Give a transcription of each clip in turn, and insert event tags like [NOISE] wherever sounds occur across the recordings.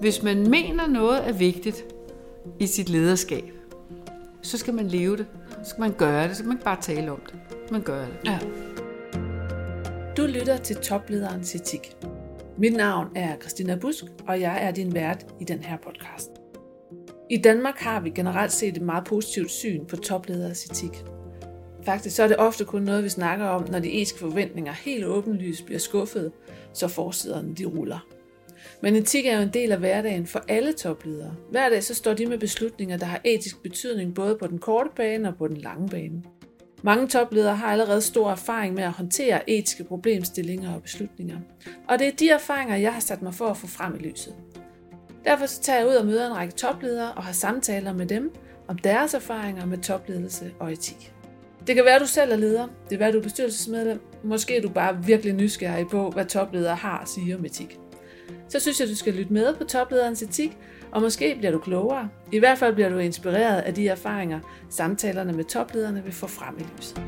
Hvis man mener noget er vigtigt i sit lederskab, så skal man leve det. Så skal man gøre det. Så skal man ikke bare tale om det. Man gør det. Ja. Du lytter til toplederens etik. Mit navn er Christina Busk, og jeg er din vært i den her podcast. I Danmark har vi generelt set et meget positivt syn på toplederes etik. Faktisk så er det ofte kun noget, vi snakker om, når de etiske forventninger helt åbenlyst bliver skuffet, så forsiderne de ruller. Men etik er jo en del af hverdagen for alle topledere. Hver dag så står de med beslutninger, der har etisk betydning både på den korte bane og på den lange bane. Mange topledere har allerede stor erfaring med at håndtere etiske problemstillinger og beslutninger. Og det er de erfaringer, jeg har sat mig for at få frem i lyset. Derfor så tager jeg ud og møder en række topledere og har samtaler med dem om deres erfaringer med topledelse og etik. Det kan være, at du selv er leder. Det kan være, at du er bestyrelsesmedlem. Måske er du bare virkelig nysgerrig på, hvad topledere har at sige om etik. Så synes jeg, du skal lytte med på toplederens etik, og måske bliver du klogere. I hvert fald bliver du inspireret af de erfaringer, samtalerne med toplederne vil få frem i lyset.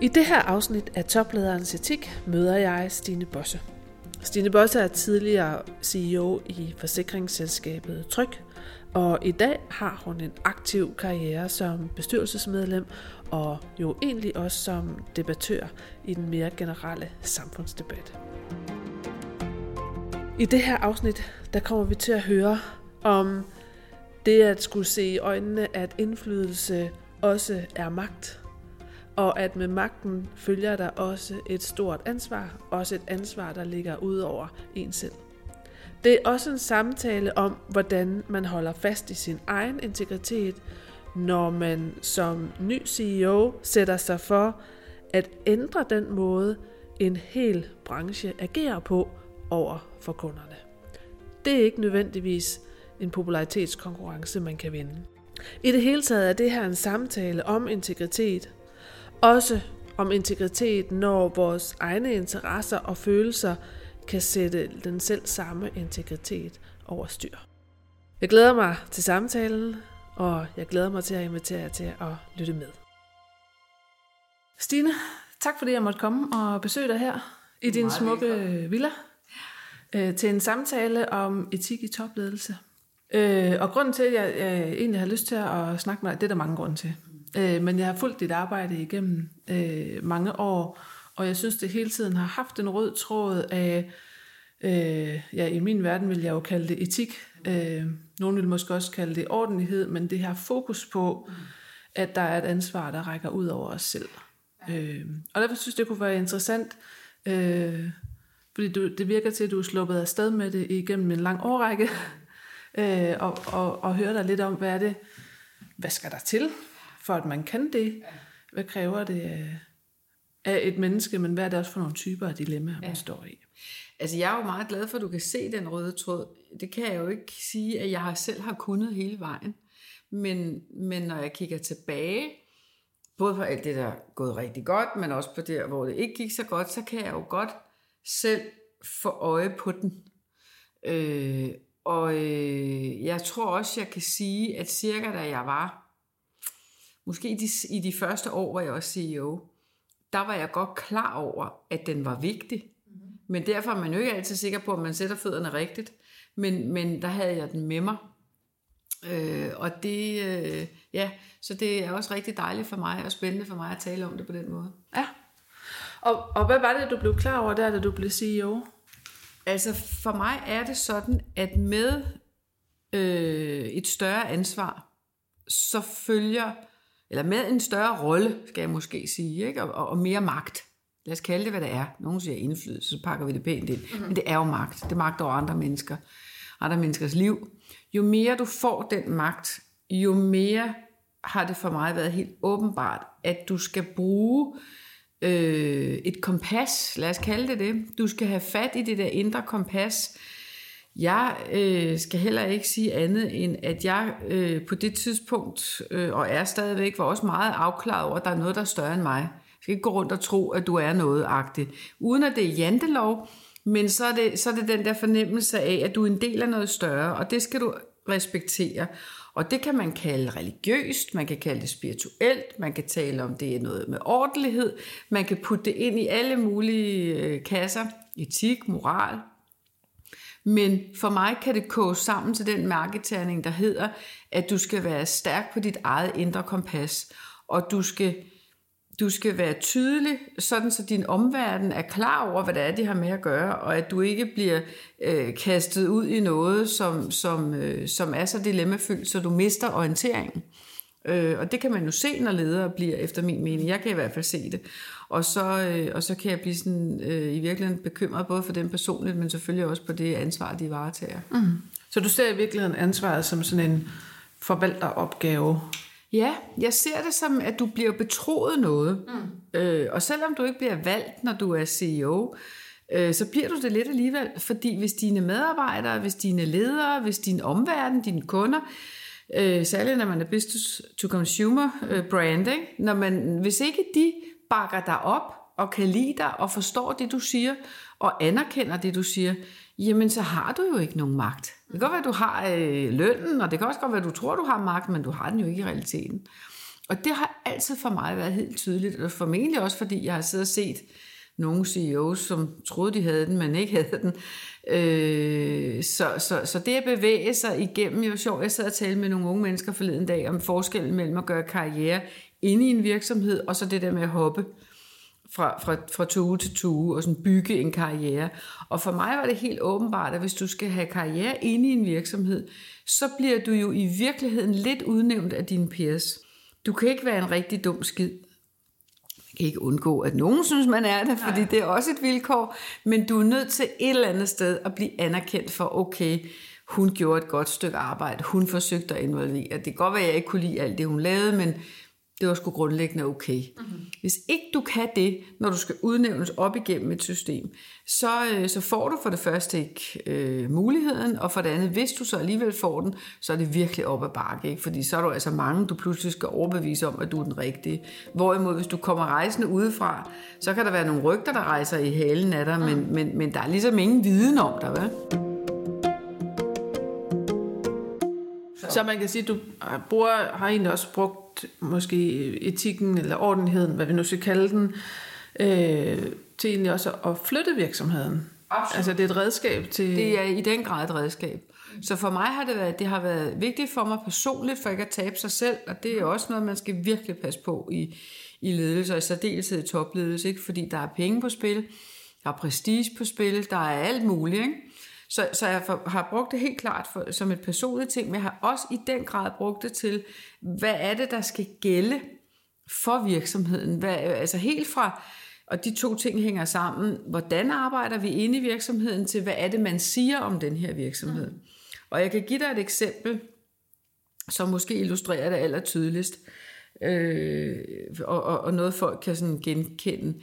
I det her afsnit af Toplederens Etik møder jeg Stine Bosse. Stine Bosse er tidligere CEO i forsikringsselskabet Tryg, og i dag har hun en aktiv karriere som bestyrelsesmedlem og jo egentlig også som debattør i den mere generelle samfundsdebat. I det her afsnit, der kommer vi til at høre om det at skulle se i øjnene, at indflydelse også er magt, og at med magten følger der også et stort ansvar, også et ansvar, der ligger ud over en selv. Det er også en samtale om, hvordan man holder fast i sin egen integritet, når man som ny CEO sætter sig for at ændre den måde, en hel branche agerer på over for kunderne. Det er ikke nødvendigvis en popularitetskonkurrence, man kan vinde. I det hele taget er det her en samtale om integritet. Også om integritet, når vores egne interesser og følelser kan sætte den selv samme integritet over styr. Jeg glæder mig til samtalen, og jeg glæder mig til at invitere jer til at lytte med. Stine, tak fordi jeg måtte komme og besøge dig her i din smukke velkommen. villa øh, til en samtale om etik i topledelse. Øh, og grunden til, at jeg, jeg egentlig har lyst til at snakke med dig, det er der mange grunde til. Øh, men jeg har fulgt dit arbejde igennem øh, mange år, og jeg synes, det hele tiden har haft en rød tråd af, øh, ja, i min verden vil jeg jo kalde det etik. Øh, nogen vil måske også kalde det ordentlighed, men det her fokus på, at der er et ansvar, der rækker ud over os selv. Øh, og derfor synes jeg, det kunne være interessant, øh, fordi du, det virker til, at du er sluppet afsted med det igennem en lang årrække, [LAUGHS] øh, og, og, og høre dig lidt om, hvad er det, hvad skal der til, for at man kan det? Hvad kræver det af et menneske, men hvad er det også for nogle typer af dilemmaer, man ja. står i? Altså jeg er jo meget glad for, at du kan se den røde tråd. Det kan jeg jo ikke sige, at jeg selv har kunnet hele vejen. Men, men når jeg kigger tilbage, både på alt det, der er gået rigtig godt, men også på det, hvor det ikke gik så godt, så kan jeg jo godt selv få øje på den. Øh, og øh, jeg tror også, jeg kan sige, at cirka da jeg var, måske i de, i de første år, hvor jeg var CEO, der var jeg godt klar over, at den var vigtig. Men derfor er man jo ikke altid sikker på, at man sætter fødderne rigtigt. Men, men der havde jeg den med mig. Øh, og det, øh, ja, så det er også rigtig dejligt for mig, og spændende for mig at tale om det på den måde. Ja. Og, og hvad var det, du blev klar over der, da du blev CEO? Altså for mig er det sådan, at med øh, et større ansvar, så følger eller med en større rolle, skal jeg måske sige, ikke? Og, og mere magt. Lad os kalde det, hvad det er. Nogle siger indflydelse, så pakker vi det pænt ind. Mm-hmm. Men det er jo magt. Det er magt over andre mennesker. Andre menneskers liv. Jo mere du får den magt, jo mere har det for mig været helt åbenbart, at du skal bruge øh, et kompas, lad os kalde det det. Du skal have fat i det der indre kompas, jeg øh, skal heller ikke sige andet end, at jeg øh, på det tidspunkt, øh, og er stadigvæk, var også meget afklaret over, at der er noget, der er større end mig skal ikke gå rundt og tro, at du er noget-agtigt. Uden at det er jantelov, men så er, det, så er det den der fornemmelse af, at du er en del af noget større, og det skal du respektere. Og det kan man kalde religiøst, man kan kalde det spirituelt, man kan tale om det er noget med ordentlighed, man kan putte det ind i alle mulige øh, kasser, etik, moral. Men for mig kan det koge sammen til den mærketerning, der hedder, at du skal være stærk på dit eget indre kompas, og du skal du skal være tydelig, sådan så din omverden er klar over, hvad det er, de har med at gøre, og at du ikke bliver øh, kastet ud i noget, som, som, øh, som er så dilemmafyldt, så du mister orienteringen. Øh, og det kan man jo se, når ledere bliver, efter min mening. Jeg kan i hvert fald se det. Og så, øh, og så kan jeg blive sådan, øh, i virkeligheden bekymret, både for dem personligt, men selvfølgelig også på det ansvar, de varetager. Mm. Så du ser i virkeligheden ansvaret som sådan en forvalteropgave? Ja, jeg ser det som, at du bliver betroet noget. Mm. Øh, og selvom du ikke bliver valgt, når du er CEO, øh, så bliver du det lidt alligevel. Fordi hvis dine medarbejdere, hvis dine ledere, hvis din omverden, dine kunder, øh, særligt når man er business to consumer øh, branding, når man, hvis ikke de bakker dig op og kan lide dig og forstår det, du siger, og anerkender det, du siger, jamen så har du jo ikke nogen magt. Det kan godt være, at du har øh, lønnen, og det kan også godt være, at du tror, du har magt, men du har den jo ikke i realiteten. Og det har altid for mig været helt tydeligt, og formentlig også, fordi jeg har siddet og set nogle CEOs, som troede, de havde den, men ikke havde den. Øh, så, så, så det at bevæge sig igennem, jo sjovt, jeg sad og talte med nogle unge mennesker forleden dag om forskellen mellem at gøre karriere inde i en virksomhed, og så det der med at hoppe fra, fra, fra tue til tue og sådan bygge en karriere. Og for mig var det helt åbenbart, at hvis du skal have karriere inde i en virksomhed, så bliver du jo i virkeligheden lidt udnævnt af dine peers. Du kan ikke være en rigtig dum skid. Man kan ikke undgå, at nogen synes, man er det, fordi Nej. det er også et vilkår, men du er nødt til et eller andet sted at blive anerkendt for, okay, hun gjorde et godt stykke arbejde, hun forsøgte at involvere. Det kan godt være, at jeg ikke kunne lide alt det, hun lavede, men det var sgu grundlæggende okay. Mm-hmm. Hvis ikke du kan det, når du skal udnævnes op igennem et system, så, øh, så får du for det første ikke øh, muligheden, og for det andet, hvis du så alligevel får den, så er det virkelig op ad bakke, ikke? fordi så er du altså mange, du pludselig skal overbevise om, at du er den rigtige. Hvorimod, hvis du kommer rejsende udefra, så kan der være nogle rygter, der rejser i halen af dig, mm. men, men, men der er ligesom ingen viden om dig, hvad? Så man kan sige, at du bruger, har egentlig også brugt måske etikken eller ordentligheden, hvad vi nu skal kalde den, øh, til egentlig også at flytte virksomheden. Absolut. Altså det er et redskab til... Det er i den grad et redskab. Så for mig har det været, det har været vigtigt for mig personligt, for ikke at tabe sig selv, og det er også noget, man skal virkelig passe på i, i ledelse, og i særdeleshed i topledelse, ikke? fordi der er penge på spil, der er prestige på spil, der er alt muligt. Ikke? Så, så jeg har brugt det helt klart for, som et personligt ting, men jeg har også i den grad brugt det til, hvad er det, der skal gælde for virksomheden? Hvad, altså helt fra, og de to ting hænger sammen, hvordan arbejder vi inde i virksomheden til, hvad er det, man siger om den her virksomhed? Mm. Og jeg kan give dig et eksempel, som måske illustrerer det aller tydeligst, øh, og, og, og noget folk kan sådan genkende.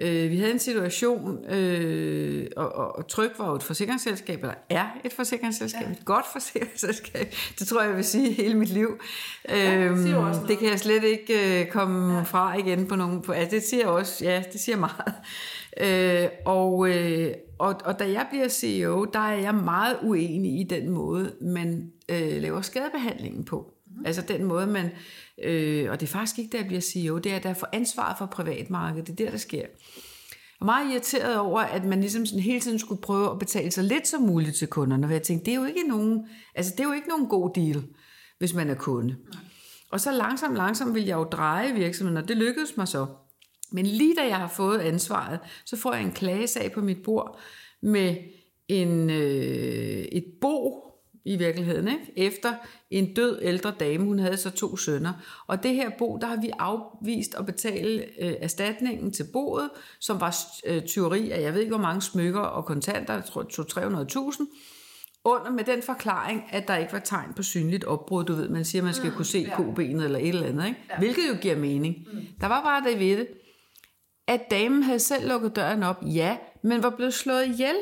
Øh, vi havde en situation, øh, og, og, og Tryg var jo et forsikringsselskab, eller er et forsikringsselskab, ja. et godt forsikringsselskab. [LAUGHS] Det tror jeg, jeg vil sige hele mit liv. Ja, øhm, det, det kan jeg slet ikke øh, komme ja. fra igen på nogen... På, altså, det siger også, ja, det siger meget. Øh, og, øh, og, og da jeg bliver CEO, der er jeg meget uenig i den måde, man øh, laver skadebehandlingen på. Mm. Altså den måde, man Øh, og det er faktisk ikke, der bliver CEO, det er, der får ansvar for privatmarkedet. Det er der, der sker. Jeg er meget irriteret over, at man ligesom sådan hele tiden skulle prøve at betale så lidt som muligt til kunderne. Og jeg tænkte, det er jo ikke nogen, altså det er jo ikke nogen god deal, hvis man er kunde. Nej. Og så langsomt, langsomt vil jeg jo dreje virksomheden, og det lykkedes mig så. Men lige da jeg har fået ansvaret, så får jeg en klagesag på mit bord med en, øh, et bo, i virkeligheden, ikke? efter en død ældre dame. Hun havde så to sønner. Og det her bo, der har vi afvist at betale øh, erstatningen til boet, som var øh, tyveri af, jeg ved ikke hvor mange smykker og kontanter, jeg tror 200-300.000, under med den forklaring, at der ikke var tegn på synligt opbrud. Du ved, man siger, man skal mm, kunne se ja. kobenet eller et eller andet, ikke? Ja. hvilket jo giver mening. Mm. Der var bare det ved det, at damen havde selv lukket døren op, ja, men var blevet slået ihjel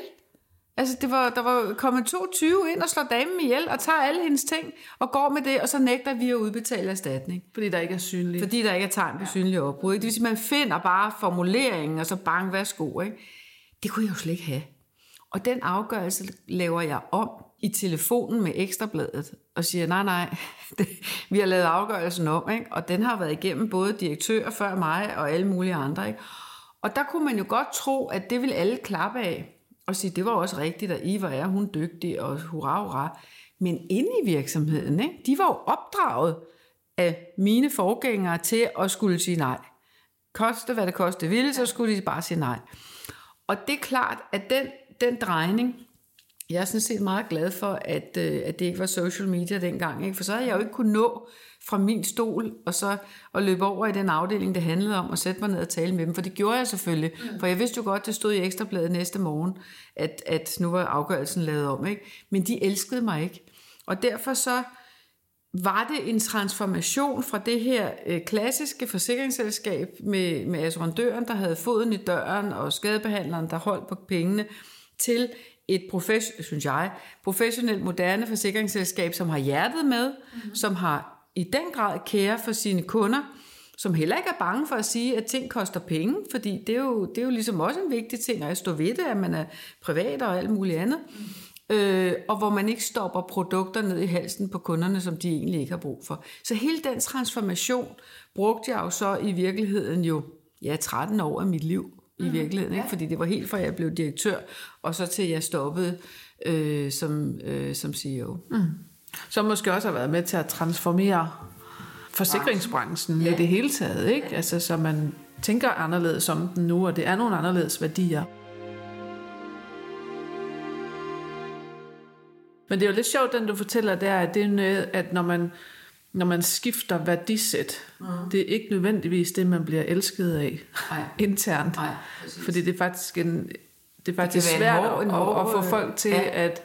Altså, det var, der var kommet 22 ind og slår damen ihjel og tager alle hendes ting og går med det, og så nægter vi at udbetale erstatning. Fordi der ikke er synligt. Fordi der ikke er tegn på ja. synlig opbrud. Det vil sige, man finder bare formuleringen, og så bang, værsgo. Ikke? Det kunne jeg jo slet ikke have. Og den afgørelse laver jeg om i telefonen med ekstrabladet og siger, nej, nej, [LAUGHS] det, vi har lavet afgørelsen om, ikke? og den har været igennem både direktører før mig og alle mulige andre. Ikke? Og der kunne man jo godt tro, at det ville alle klappe af og sige, det var også rigtigt, at Eva er hun dygtig, og hurra, hurra. Men inde i virksomheden, ikke? de var jo opdraget af mine forgængere til at skulle sige nej. Koste hvad det koste ville, så skulle de bare sige nej. Og det er klart, at den, den drejning, jeg er sådan set meget glad for, at, øh, at det ikke var social media dengang, ikke? for så havde jeg jo ikke kunnet nå fra min stol og så at løbe over i den afdeling, det handlede om, og sætte mig ned og tale med dem, for det gjorde jeg selvfølgelig, mm. for jeg vidste jo godt, det stod i Ekstrabladet næste morgen, at, at nu var afgørelsen lavet om, ikke? men de elskede mig ikke. Og derfor så var det en transformation fra det her øh, klassiske forsikringsselskab med, med assurandøren, der havde foden i døren, og skadebehandleren, der holdt på pengene, til et profes, synes jeg, professionelt moderne forsikringsselskab, som har hjertet med, mm-hmm. som har i den grad kære for sine kunder, som heller ikke er bange for at sige, at ting koster penge, fordi det er jo, det er jo ligesom også en vigtig ting, at stå ved det, at man er privat og alt muligt andet. Mm. Øh, og hvor man ikke stopper produkter ned i halsen på kunderne, som de egentlig ikke har brug for. Så hele den transformation brugte jeg jo så i virkeligheden jo, ja, 13 år af mit liv i mm. virkeligheden, ikke? fordi det var helt fra jeg blev direktør, og så til jeg stoppede øh, som, øh, som CEO. Mm. Som måske også har været med til at transformere forsikringsbranchen ja. i det hele taget, ikke? Altså, så man tænker anderledes om den nu, og det er nogle anderledes værdier. Men det er jo lidt sjovt, den du fortæller der, at det er noget, at når man, når man skifter værdisæt, mm. det er ikke nødvendigvis det, man bliver elsket af Nej. [LAUGHS] internt. Nej, fordi det er faktisk en, det er faktisk det svært hård, at, hård, at, få folk til ja. at,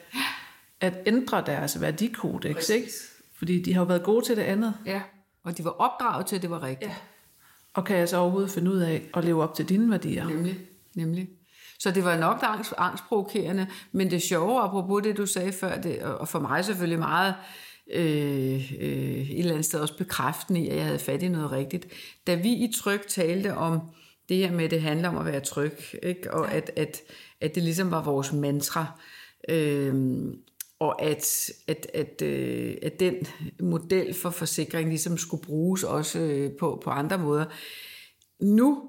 at ændre deres værdikodex, ikke? Fordi de har jo været gode til det andet. Ja, og de var opdraget til, at det var rigtigt. Ja. Og kan jeg så overhovedet finde ud af at leve op til dine værdier? Nemlig, nemlig. Så det var nok angst, angstprovokerende, men det sjove, apropos det, du sagde før, det, og for mig selvfølgelig meget øh, øh, et eller andet sted også bekræftende i, at jeg havde fat i noget rigtigt. Da vi i Tryk talte om det her med, at det handler om at være tryg, ikke? og at, at, at det ligesom var vores mantra, øh, og at, at, at, øh, at den model for forsikring ligesom skulle bruges også øh, på, på andre måder. Nu,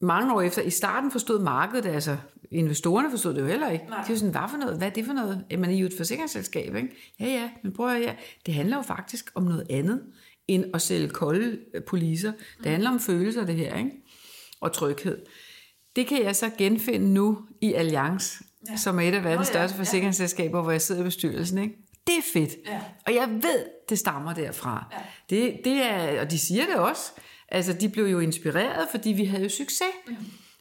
mange år efter, i starten forstod markedet, altså investorerne forstod det jo heller ikke. Nej. De var sådan, hvad for noget? Hvad er det for noget? Jamen, I er jo et forsikringsselskab, ikke? Ja, ja, men prøv at høre, det handler jo faktisk om noget andet, end at sælge kolde øh, poliser. Det handler om følelser, det her, ikke? Og tryghed. Det kan jeg så genfinde nu i Allianz, ja. som er et af verdens oh, ja. største forsikringsselskaber, ja. hvor jeg sidder i bestyrelsen, ikke? Det er fedt. Ja. Og jeg ved, det stammer derfra. Ja. Det, det er, og de siger det også. Altså, de blev jo inspireret, fordi vi havde jo succes. Ja.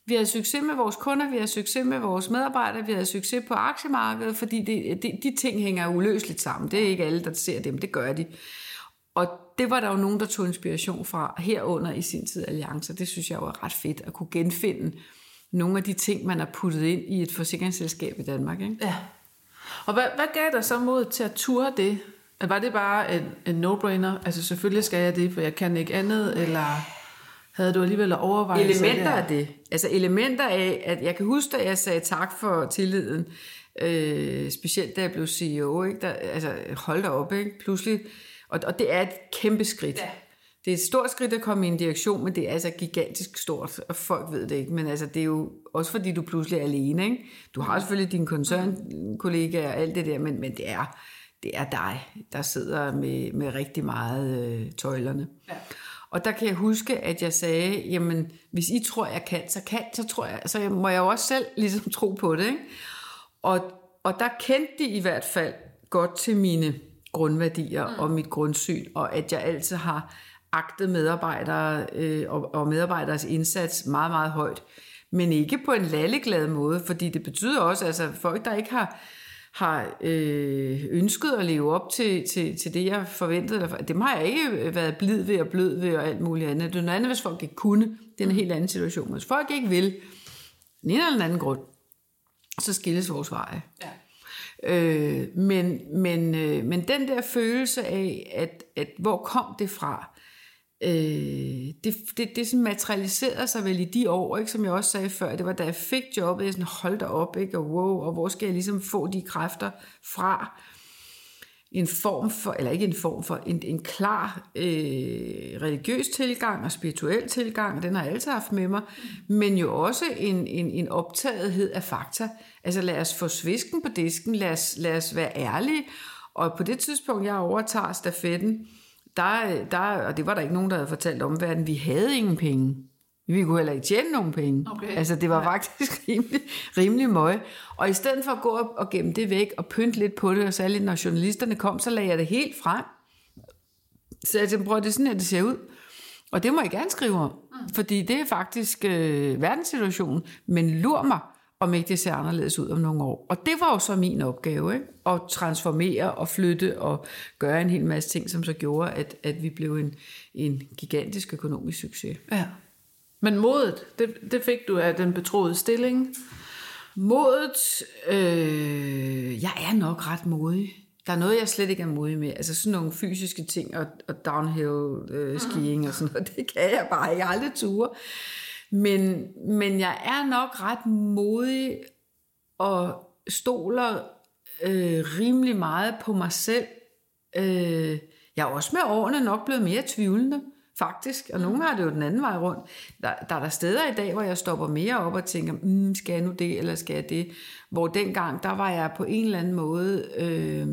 Vi har succes med vores kunder, vi har succes med vores medarbejdere, vi har succes på aktiemarkedet, fordi det, det, de ting hænger uløseligt sammen. Det er ikke alle, der ser dem, det gør de. Og det var der jo nogen, der tog inspiration fra herunder i sin tid alliancer. Det synes jeg var ret fedt at kunne genfinde nogle af de ting, man har puttet ind i et forsikringsselskab i Danmark. Ikke? Ja. Og hvad, hvad gav dig så mod til at ture det? Var det bare en, en no-brainer? Altså selvfølgelig skal jeg det, for jeg kan ikke andet, eller havde du alligevel overvejet Elementer af det. Altså elementer af, at jeg kan huske, at jeg sagde tak for tilliden, øh, specielt da jeg blev CEO, ikke? Der, altså hold da op, ikke? pludselig, og, og det er et kæmpe skridt. Ja. Det er et stort skridt at komme i en direktion, men det er altså gigantisk stort, og folk ved det ikke. Men altså, det er jo også fordi, du pludselig er alene. Ikke? Du har selvfølgelig dine koncernkollegaer og alt det der, men, men det, er, det er dig, der sidder med, med rigtig meget øh, tøjlerne. Ja. Og der kan jeg huske, at jeg sagde, jamen, hvis I tror, jeg kan, så kan, så tror jeg, så må jeg jo også selv ligesom tro på det. Ikke? Og, og der kendte de i hvert fald godt til mine grundværdier mm. og mit grundsyn, og at jeg altid har agtet medarbejdere øh, og, og medarbejderes indsats meget, meget højt. Men ikke på en lalleglad måde, fordi det betyder også, altså folk, der ikke har har øh, ønsket at leve op til, til, til det, jeg forventede. Dem har jeg ikke været blid ved og blød ved og alt muligt andet. Det er noget andet, hvis folk ikke kunne. Det er en mm. helt anden situation. Hvis folk ikke vil, den ene eller den anden grund, så skilles vores veje. Ja. Øh, men, men, øh, men den der følelse af, at, at hvor kom det fra? Øh, det, det, det sådan materialiserede sig vel i de år, ikke, som jeg også sagde før. Det var da jeg fik jobbet, jeg sådan holdt op, ikke, og wow, og hvor skal jeg ligesom få de kræfter fra? en form for, eller ikke en form for, en, en klar øh, religiøs tilgang og spirituel tilgang, den har jeg altid haft med mig, men jo også en, en, en optagethed af fakta. Altså lad os få svisken på disken, lad os, lad os være ærlige, og på det tidspunkt, jeg overtager stafetten, der, der, og det var der ikke nogen, der havde fortalt omverdenen, vi havde ingen penge. Vi kunne heller ikke tjene nogen penge. Okay. Altså, det var ja. faktisk [LAUGHS] rimelig, rimelig møg. Og i stedet for at gå og, og gemme det væk og pynte lidt på det, og særligt når journalisterne kom, så lagde jeg det helt frem. Så jeg tænkte, prøv, det er sådan, at det ser ud. Og det må jeg gerne skrive om, mm. fordi det er faktisk øh, verdenssituationen. Men lur mig, om ikke det ser anderledes ud om nogle år. Og det var jo så min opgave, ikke? at transformere og flytte og gøre en hel masse ting, som så gjorde, at, at vi blev en, en gigantisk økonomisk succes. Ja. Men modet, det, det fik du af den betroede stilling? Modet, øh, jeg er nok ret modig. Der er noget, jeg slet ikke er modig med. Altså sådan nogle fysiske ting og, og downhill øh, skiing og sådan noget, [LAUGHS] det kan jeg bare ikke aldrig ture. Men, men jeg er nok ret modig og stoler øh, rimelig meget på mig selv. Øh, jeg er også med årene nok blevet mere tvivlende faktisk. Og nogle har det jo den anden vej rundt. Der, der er der steder i dag, hvor jeg stopper mere op og tænker, mm, skal jeg nu det, eller skal jeg det? Hvor dengang, der var jeg på en eller anden måde øh,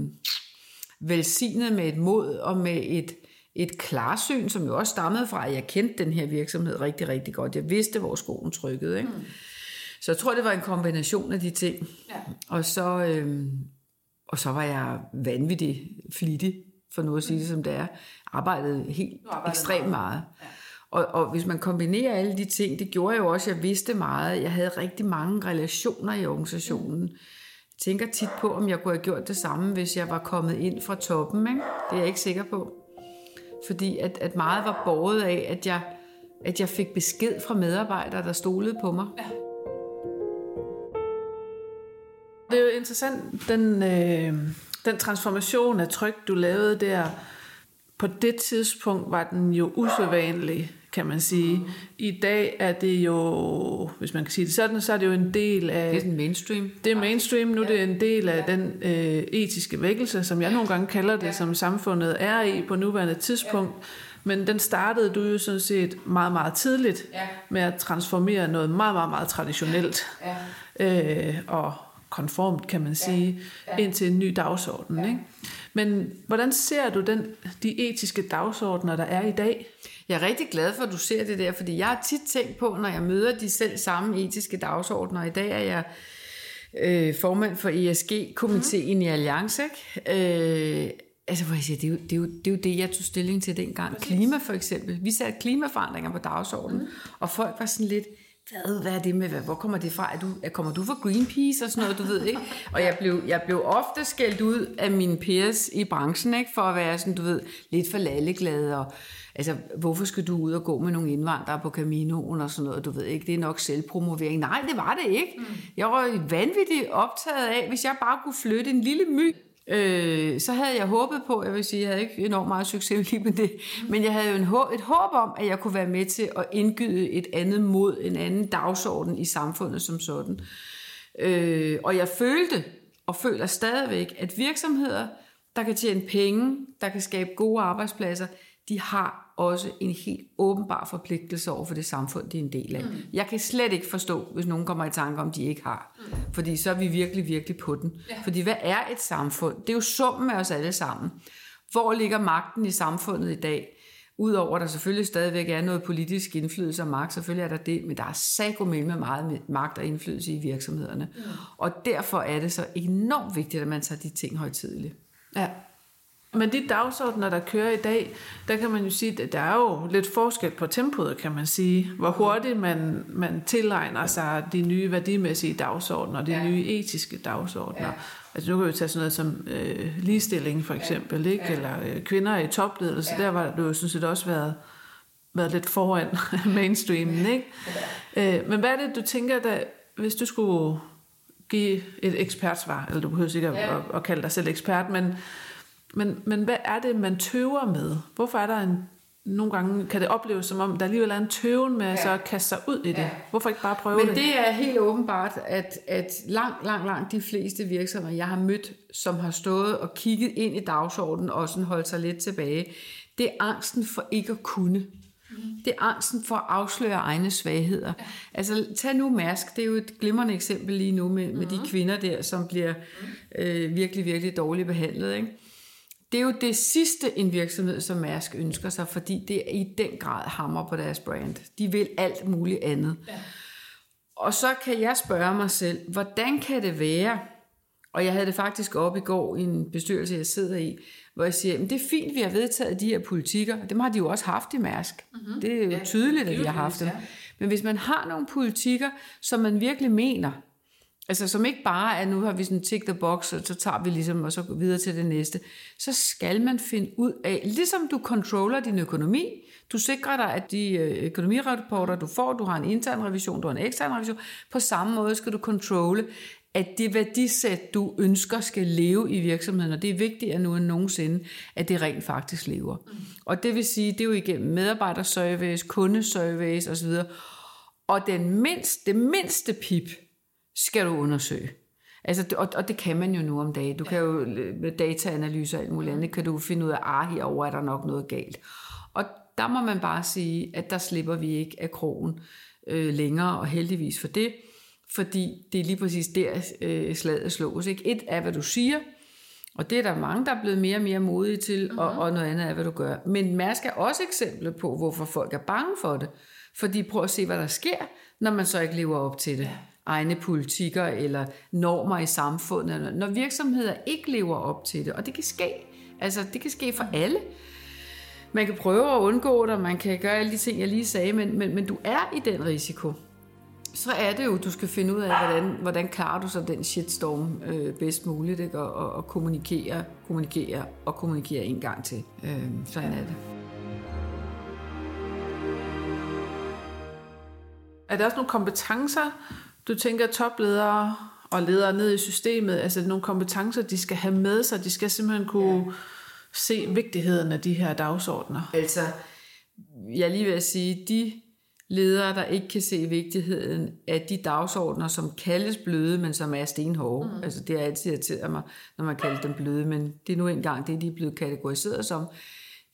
velsignet med et mod og med et, et klarsyn, som jo også stammede fra, at jeg kendte den her virksomhed rigtig, rigtig godt. Jeg vidste, hvor skoen trykkede. Ikke? Mm. Så jeg tror, det var en kombination af de ting. Ja. Og, så, øh, og så var jeg vanvittig flittig, for nu at sige det som det er arbejdede helt arbejdede ekstremt meget. meget. Ja. Og, og hvis man kombinerer alle de ting, det gjorde jeg jo også, jeg vidste meget. Jeg havde rigtig mange relationer i organisationen. Jeg tænker tit på, om jeg kunne have gjort det samme, hvis jeg var kommet ind fra toppen. Ikke? Det er jeg ikke sikker på. Fordi at, at meget var borget af, at jeg, at jeg fik besked fra medarbejdere, der stolede på mig. Ja. Det er jo interessant, den, øh, den transformation af tryk, du lavede der, på det tidspunkt var den jo usædvanlig, kan man sige. I dag er det jo, hvis man kan sige det sådan, så er det jo en del af... Det er mainstream. Det er mainstream, nu ja. det er en del af ja. den øh, etiske vækkelse, som jeg nogle gange kalder det, ja. som samfundet er i på nuværende tidspunkt. Ja. Men den startede du jo sådan set meget, meget tidligt ja. med at transformere noget meget, meget, meget traditionelt. Ja. Øh, og konformt, kan man sige, ja. Ja. ind til en ny dagsorden. Ja. Ikke? Men hvordan ser du den, de etiske dagsordner, der er i dag? Jeg er rigtig glad for, at du ser det der, fordi jeg har tit tænkt på, når jeg møder de selv samme etiske dagsordner. I dag er jeg øh, formand for ESG-komiteen mm. i Alliance. Ikke? Øh, altså, hvor jeg siger, det, er jo, det, er jo, det er jo det, jeg tog stilling til dengang. Præcis. Klima for eksempel. Vi satte klimaforandringer på dagsordenen, mm. og folk var sådan lidt, hvad, hvad er det med, hvad, hvor kommer det fra? Er du, er, kommer du fra Greenpeace og sådan noget, du ved ikke? Og jeg blev, jeg blev ofte skældt ud af mine peers i branchen, ikke? For at være sådan, du ved, lidt for lalleglad og altså, hvorfor skal du ud og gå med nogle indvandrere på Caminoen og sådan noget, du ved ikke, det er nok selvpromovering. Nej, det var det ikke. Mm. Jeg var vanvittigt optaget af, hvis jeg bare kunne flytte en lille my øh, så havde jeg håbet på, jeg vil sige, jeg havde ikke enormt meget succes lige med det, men jeg havde jo en håb, et håb om, at jeg kunne være med til at indgyde et andet mod, en anden dagsorden i samfundet som sådan. Øh, og jeg følte, og føler stadigvæk, at virksomheder, der kan tjene penge, der kan skabe gode arbejdspladser, de har også en helt åbenbar forpligtelse over for det samfund, de er en del af. Mm. Jeg kan slet ikke forstå, hvis nogen kommer i tanke om, de ikke har. Mm. Fordi så er vi virkelig, virkelig på den. Ja. Fordi hvad er et samfund? Det er jo summen af os alle sammen. Hvor ligger magten i samfundet i dag? Udover at der selvfølgelig stadigvæk er noget politisk indflydelse og magt, selvfølgelig er der det, men der er sagomel med meget magt og indflydelse i virksomhederne. Mm. Og derfor er det så enormt vigtigt, at man tager de ting højtidligt. Ja. Men de dagsordner, der kører i dag, der kan man jo sige, at der er jo lidt forskel på tempoet, kan man sige. Hvor hurtigt man, man tilegner sig de nye værdimæssige dagsordner, de ja. nye etiske dagsordner. Ja. Altså nu kan vi tage sådan noget som øh, ligestilling for eksempel, ikke? Ja. eller øh, kvinder i topledelse. Ja. Der var det jo sådan set også været, været lidt foran [LAUGHS] mainstreamen. Ikke? Ja. Øh, men hvad er det, du tænker, der, hvis du skulle give et ekspertsvar, eller du behøver sikkert ja. at, at kalde dig selv ekspert, men men, men hvad er det, man tøver med? Hvorfor er der en nogle gange kan det opleves som om, der alligevel er en tøven med ja. så at kaste sig ud i det. Ja. Hvorfor ikke bare prøve Men det? det er helt åbenbart, at, at langt, langt, langt de fleste virksomheder, jeg har mødt, som har stået og kigget ind i dagsordenen og sådan holdt sig lidt tilbage, det er angsten for ikke at kunne. Mm. Det er angsten for at afsløre egne svagheder. Ja. Altså, tag nu Mærsk, det er jo et glimrende eksempel lige nu med, med mm. de kvinder der, som bliver øh, virkelig, virkelig dårligt behandlet. Ikke? Det er jo det sidste, en virksomhed som Mærsk ønsker sig, fordi det er i den grad hammer på deres brand. De vil alt muligt andet. Ja. Og så kan jeg spørge mig selv, hvordan kan det være, og jeg havde det faktisk op i går i en bestyrelse, jeg sidder i, hvor jeg siger, det er fint, vi har vedtaget de her politikker, dem har de jo også haft i Mærsk. Mm-hmm. Det er jo ja, tydeligt, at de har haft dem. Ja. Men hvis man har nogle politikker, som man virkelig mener, Altså som ikke bare er, nu har vi sådan tick the box, og så tager vi ligesom, og så går videre til det næste. Så skal man finde ud af, ligesom du controller din økonomi, du sikrer dig, at de øh, økonomirapporter, du får, du har en intern revision, du har en ekstern revision, på samme måde skal du controle, at det værdisæt, du ønsker, skal leve i virksomheden, og det er vigtigere nu end nogensinde, at det rent faktisk lever. Mm. Og det vil sige, det er jo igennem medarbejderservice, kundeservice osv., og den mindste, det mindste pip, skal du undersøge. Altså, og, og det kan man jo nu om dagen. Du kan jo med dataanalyse og alt muligt andet, kan du finde ud af, ah, herover er der nok noget galt. Og der må man bare sige, at der slipper vi ikke af krogen øh, længere, og heldigvis for det, fordi det er lige præcis der øh, slaget slås. Ikke? Et er, hvad du siger, og det er der mange, der er blevet mere og mere modige til, uh-huh. og, mhm. og noget andet er, hvad du gør. Men Mærsk er også eksempler på, hvorfor folk er bange for det. Fordi prøv at se, hvad der sker, når man så ikke lever op til det. Ja egne politikker eller normer i samfundet, når virksomheder ikke lever op til det. Og det kan ske. Altså, det kan ske for alle. Man kan prøve at undgå det, og man kan gøre alle de ting, jeg lige sagde, men, men, men du er i den risiko. Så er det jo, du skal finde ud af, hvordan, hvordan klarer du så den shitstorm øh, bedst muligt, ikke? Og, og, og kommunikere, kommunikere og kommunikere en gang til. Øh, sådan er det. Er der også nogle kompetencer, du tænker topledere og ledere ned i systemet, altså nogle kompetencer, de skal have med sig, de skal simpelthen kunne ja. se vigtigheden af de her dagsordner. Altså, jeg lige vil sige, de ledere, der ikke kan se vigtigheden af de dagsordner, som kaldes bløde, men som er stenhårde. Mm. Altså, det er altid irriteret mig, når man kalder dem bløde, men det er nu engang det, de er blevet kategoriseret som.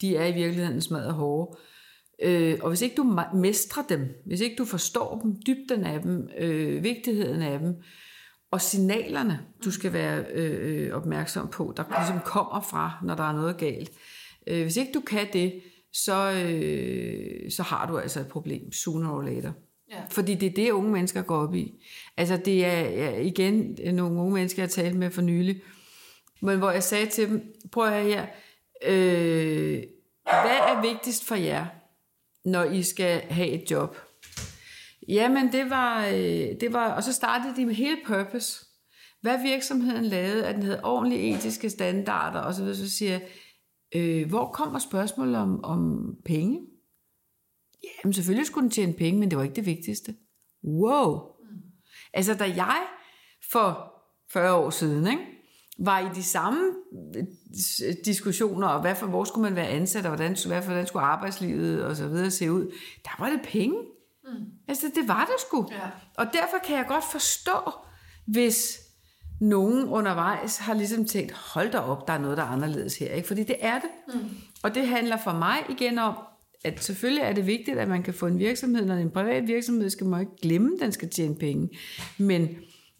De er i virkeligheden smadret hårde. Øh, og hvis ikke du mestrer dem, hvis ikke du forstår dem, dybden af dem, øh, vigtigheden af dem, og signalerne, du skal være øh, øh, opmærksom på, der ligesom kommer fra, når der er noget galt. Øh, hvis ikke du kan det, så, øh, så har du altså et problem, sooner or later. Ja. Fordi det er det, unge mennesker går op i. Altså det er ja, igen nogle unge mennesker, jeg har talt med for nylig, men hvor jeg sagde til dem, prøv at her, øh, hvad er vigtigst for jer? Når I skal have et job? Jamen, det var, øh, det var, og så startede de med hele purpose. Hvad virksomheden lavede, at den havde ordentlige etiske standarder, og så videre, så siger øh, hvor kommer spørgsmålet om, om penge? Jamen, selvfølgelig skulle den tjene penge, men det var ikke det vigtigste. Wow! Altså, da jeg for 40 år siden, ikke, var i de samme øh, diskussioner, og hvad for, hvor skulle man være ansat, og hvordan, hvad for, hvordan skulle arbejdslivet og så videre se ud, der var det penge. Mm. Altså, det var det sgu. Ja. Og derfor kan jeg godt forstå, hvis nogen undervejs har ligesom tænkt, hold da op, der er noget, der er anderledes her. Ikke? Fordi det er det. Mm. Og det handler for mig igen om, at selvfølgelig er det vigtigt, at man kan få en virksomhed, når det er en privat virksomhed, skal man ikke glemme, at den skal tjene penge. Men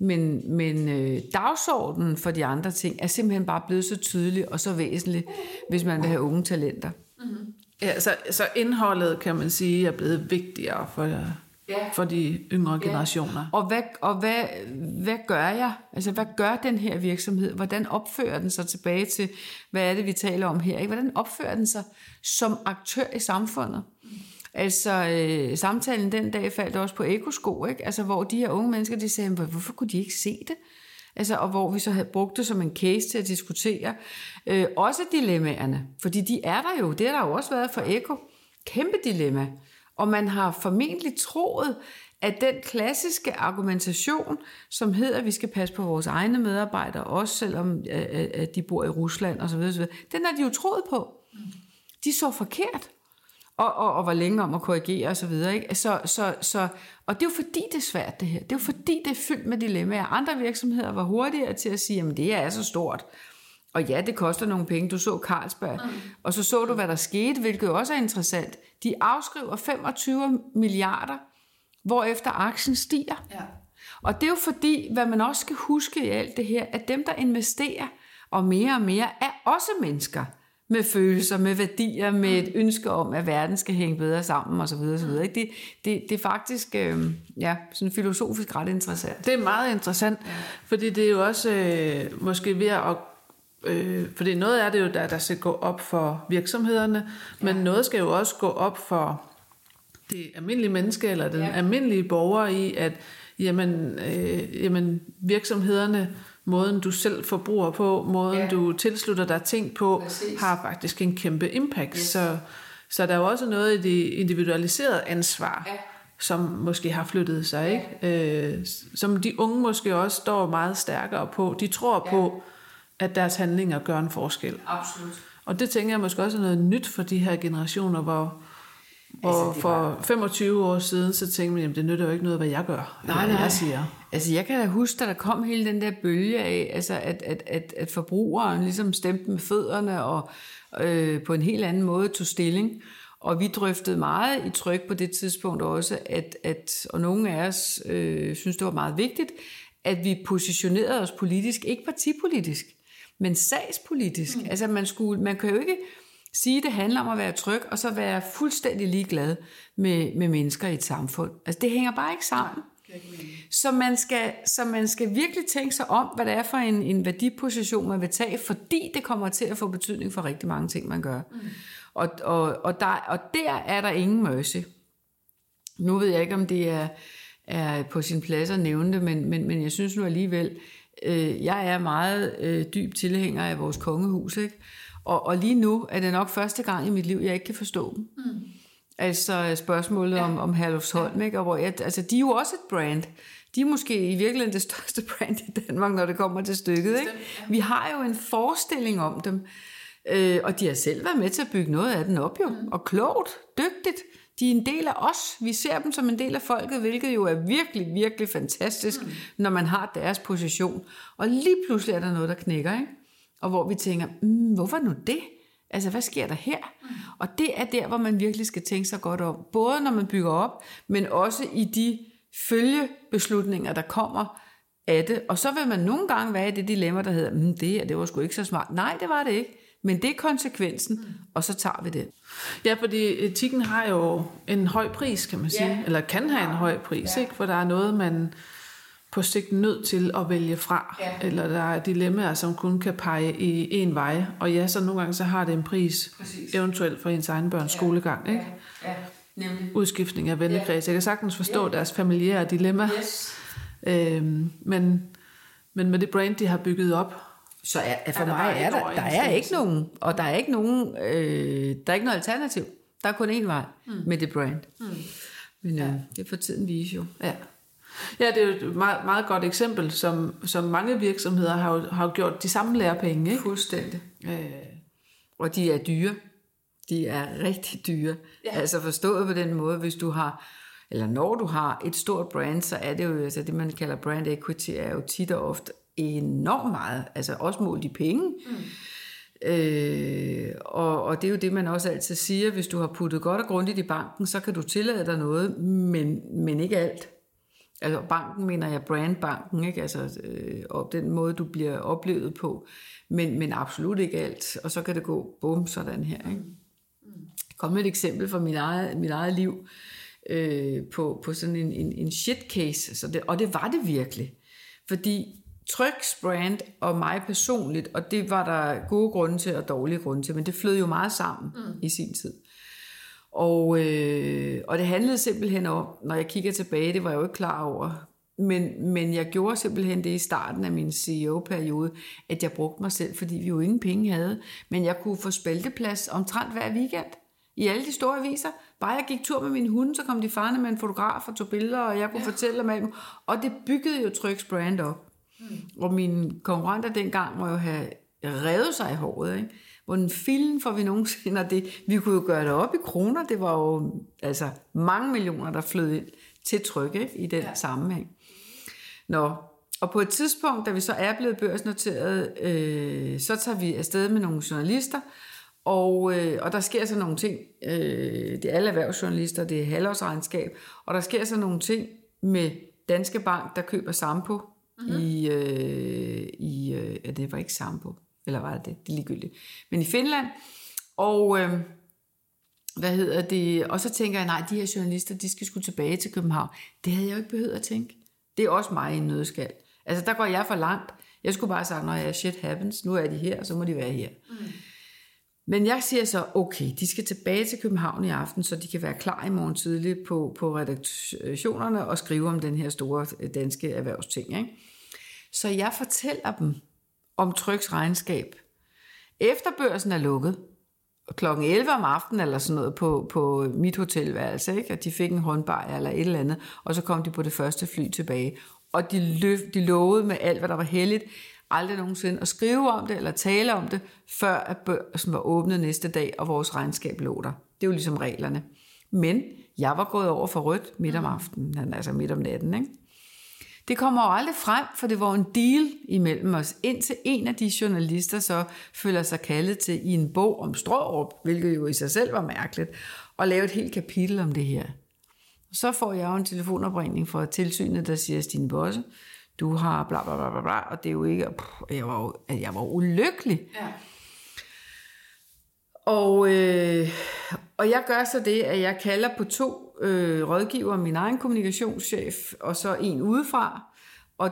men, men øh, dagsordenen for de andre ting er simpelthen bare blevet så tydelig og så væsentlig, hvis man vil have unge talenter. Mm-hmm. Ja, så, så indholdet, kan man sige, er blevet vigtigere for, ja. for de yngre ja. generationer. Og, hvad, og hvad, hvad gør jeg? Altså, hvad gør den her virksomhed? Hvordan opfører den sig tilbage til, hvad er det, vi taler om her? Ikke? Hvordan opfører den sig som aktør i samfundet? Altså, øh, samtalen den dag faldt også på ekosko, ikke? Altså, hvor de her unge mennesker, de sagde, hvorfor kunne de ikke se det? Altså, og hvor vi så havde brugt det som en case til at diskutere. Øh, også dilemmaerne, fordi de er der jo. Det har der jo også været for Eko. Kæmpe dilemma. Og man har formentlig troet, at den klassiske argumentation, som hedder, at vi skal passe på vores egne medarbejdere, også selvom øh, øh, at de bor i Rusland osv., den har de jo troet på. De så forkert og, og, og hvor længe om at korrigere osv. Ikke? Så, så, så, og det er jo fordi, det er svært det her. Det er jo fordi, det er fyldt med dilemmaer. Andre virksomheder var hurtigere til at sige, at det er så stort. Og ja, det koster nogle penge. Du så Carlsberg. Mm. Og så så du, hvad der skete, hvilket også er interessant. De afskriver 25 milliarder, hvorefter aktien stiger. Ja. Og det er jo fordi, hvad man også skal huske i alt det her, at dem, der investerer, og mere og mere, er også mennesker med følelser, med værdier, med et ønske om, at verden skal hænge bedre sammen osv. osv. Det, det, det er faktisk øh, ja, sådan filosofisk ret interessant. Det er meget interessant, fordi det er jo også øh, måske ved at Øh, fordi noget er det jo, der, der skal gå op for virksomhederne, men ja. noget skal jo også gå op for det almindelige menneske, eller den ja. almindelige borger i, at jamen, øh, jamen virksomhederne, måden du selv forbruger på, måden ja. du tilslutter dig ting på, Præcis. har faktisk en kæmpe impact. Yes. Så, så der er jo også noget i det individualiserede ansvar, ja. som måske har flyttet sig, ja. ikke? Øh, som de unge måske også står meget stærkere på. De tror ja. på, at deres handlinger gør en forskel. Absolut. Og det tænker jeg måske også er noget nyt for de her generationer, hvor, hvor altså, for var... 25 år siden, så tænkte man, at det nytter jo ikke noget, hvad jeg gør, nej, nej. jeg siger. Altså jeg kan da huske, da der kom hele den der bølge af, altså at, at, at, at forbrugeren ligesom stemte med fødderne og øh, på en helt anden måde tog stilling. Og vi drøftede meget i tryk på det tidspunkt også, at, at og nogle af os øh, synes, det var meget vigtigt, at vi positionerede os politisk, ikke partipolitisk men sagspolitisk. Mm. Altså man, skulle, man kan jo ikke sige, at det handler om at være tryg, og så være fuldstændig ligeglad med, med mennesker i et samfund. Altså det hænger bare ikke sammen. Så man, skal, så man skal virkelig tænke sig om, hvad det er for en, en værdiposition, man vil tage, fordi det kommer til at få betydning for rigtig mange ting, man gør. Mm. Og, og, og, der, og der er der ingen mercy. Nu ved jeg ikke, om det er, er på sin plads at nævne det, men, men, men jeg synes nu alligevel, øh, jeg er meget øh, dyb tilhænger af vores kongehus, ikke? Og, og lige nu er det nok første gang i mit liv, jeg ikke kan forstå dem. Mm. Altså spørgsmålet ja. om, om Herlufsholm, ja. ikke? Og hvor jeg, altså, de er jo også et brand. De er måske i virkeligheden det største [LAUGHS] brand i Danmark, når det kommer til stykket. Ikke? Ja. Vi har jo en forestilling om dem, øh, og de har selv været med til at bygge noget af den op jo. Mm. Og klogt, dygtigt. De er en del af os. Vi ser dem som en del af folket, hvilket jo er virkelig, virkelig fantastisk, mm. når man har deres position. Og lige pludselig er der noget, der knækker, ikke? Og hvor vi tænker, mm, hvorfor nu det? Altså, hvad sker der her? Mm. Og det er der, hvor man virkelig skal tænke sig godt om. Både når man bygger op, men også i de følgebeslutninger, der kommer af det. Og så vil man nogle gange være i det dilemma, der hedder, mm, det her, det var sgu ikke så smart. Nej, det var det ikke. Men det er konsekvensen, mm. og så tager vi det. Ja, fordi etikken har jo en høj pris, kan man sige. Ja. Eller kan have en høj pris, ja. ikke? For der er noget, man på sigt nødt til at vælge fra. Ja. Eller der er dilemmaer, som kun kan pege i en vej. Og ja, så nogle gange så har det en pris. Præcis. Eventuelt for ens egen børns ja. skolegang. Ikke? Ja. Ja. Nemlig. Udskiftning af vennekreds. Ja. Jeg kan sagtens forstå ja. deres familiære dilemma. Yes. Øhm, men, men med det brand, de har bygget op, så er, for er mig er der, der er ikke nogen, og der er ikke nogen, øh, der er ikke noget alternativ. Der er kun én vej mm. med det brand. Mm. Men øh, det får tiden vise jo. Ja. Ja, det er jo et meget, meget godt eksempel, som, som mange virksomheder har, har jo gjort de samme lærepenge. Ikke? Fuldstændig. Øh, og de er dyre. De er rigtig dyre. Ja. Altså forstået på den måde, hvis du har, eller når du har et stort brand, så er det jo, altså det man kalder brand equity, er jo tit og ofte enormt meget, altså også målt i penge. Mm. Øh, og, og det er jo det, man også altid siger, hvis du har puttet godt og grundigt i banken, så kan du tillade dig noget, men, men ikke alt. Altså banken mener jeg brandbanken, ikke? Altså øh, og den måde, du bliver oplevet på, men, men absolut ikke alt. Og så kan det gå bum, sådan her. Ikke? Mm. Kom med et eksempel fra mit eget, mit eget liv øh, på, på sådan en, en, en shit case, så det, og det var det virkelig. Fordi Trygs brand og mig personligt, og det var der gode grunde til og dårlige grunde til, men det flød jo meget sammen mm. i sin tid. Og, øh, og det handlede simpelthen om, når jeg kigger tilbage, det var jeg jo ikke klar over, men, men jeg gjorde simpelthen det i starten af min CEO-periode, at jeg brugte mig selv, fordi vi jo ingen penge havde, men jeg kunne få spalteplads omtrent hver weekend i alle de store aviser. Bare jeg gik tur med min hund, så kom de farne med en fotograf og tog billeder, og jeg kunne ja. fortælle om alt. Og det byggede jo Trygs brand op. Mm. Og mine konkurrenter dengang må jo have revet sig i håret, ikke? Hvordan filen får vi nogensinde, og det, vi kunne jo gøre det op i kroner, det var jo altså mange millioner, der flød ind til tryk ikke, i den ja. sammenhæng. Nå, og på et tidspunkt, da vi så er blevet børsnoteret, øh, så tager vi afsted med nogle journalister, og, øh, og der sker så nogle ting, øh, det er alle erhvervsjournalister, det er halvårsregnskab, og der sker så nogle ting med Danske Bank, der køber Sampo mm-hmm. i, øh, i øh, ja, det var ikke Sampo, eller var det, det er ligegyldigt, men i Finland, og øh, hvad hedder det, og så tænker jeg, nej, de her journalister, de skal skulle tilbage til København. Det havde jeg jo ikke behøvet at tænke. Det er også mig i en nødskal. Altså, der går jeg for langt. Jeg skulle bare sige, når jeg shit happens, nu er de her, så må de være her. Mm. Men jeg siger så, okay, de skal tilbage til København i aften, så de kan være klar i morgen tidligt på, på redaktionerne og skrive om den her store øh, danske erhvervsting. Ikke? Så jeg fortæller dem om Tryks regnskab. Efter børsen er lukket, klokken 11 om aftenen eller sådan noget på, på mit hotelværelse, ikke? og de fik en håndbar eller et eller andet, og så kom de på det første fly tilbage. Og de, løf, de lovede med alt, hvad der var heldigt, aldrig nogensinde at skrive om det eller tale om det, før at børsen var åbnet næste dag, og vores regnskab lå der. Det er jo ligesom reglerne. Men jeg var gået over for rødt midt om aftenen, altså midt om natten. Ikke? Det kommer jo aldrig frem, for det var en deal imellem os, indtil en af de journalister så føler sig kaldet til i en bog om Strårup, hvilket jo i sig selv var mærkeligt, og lave et helt kapitel om det her. Så får jeg jo en telefonopringning fra tilsynet, der siger, Stine Bosse, du har bla bla bla bla, bla og det er jo ikke, pff, jeg var jo, jeg var ulykkelig. Ja. Og, øh, og jeg gør så det, at jeg kalder på to øh, rådgiver, min egen kommunikationschef, og så en udefra. Og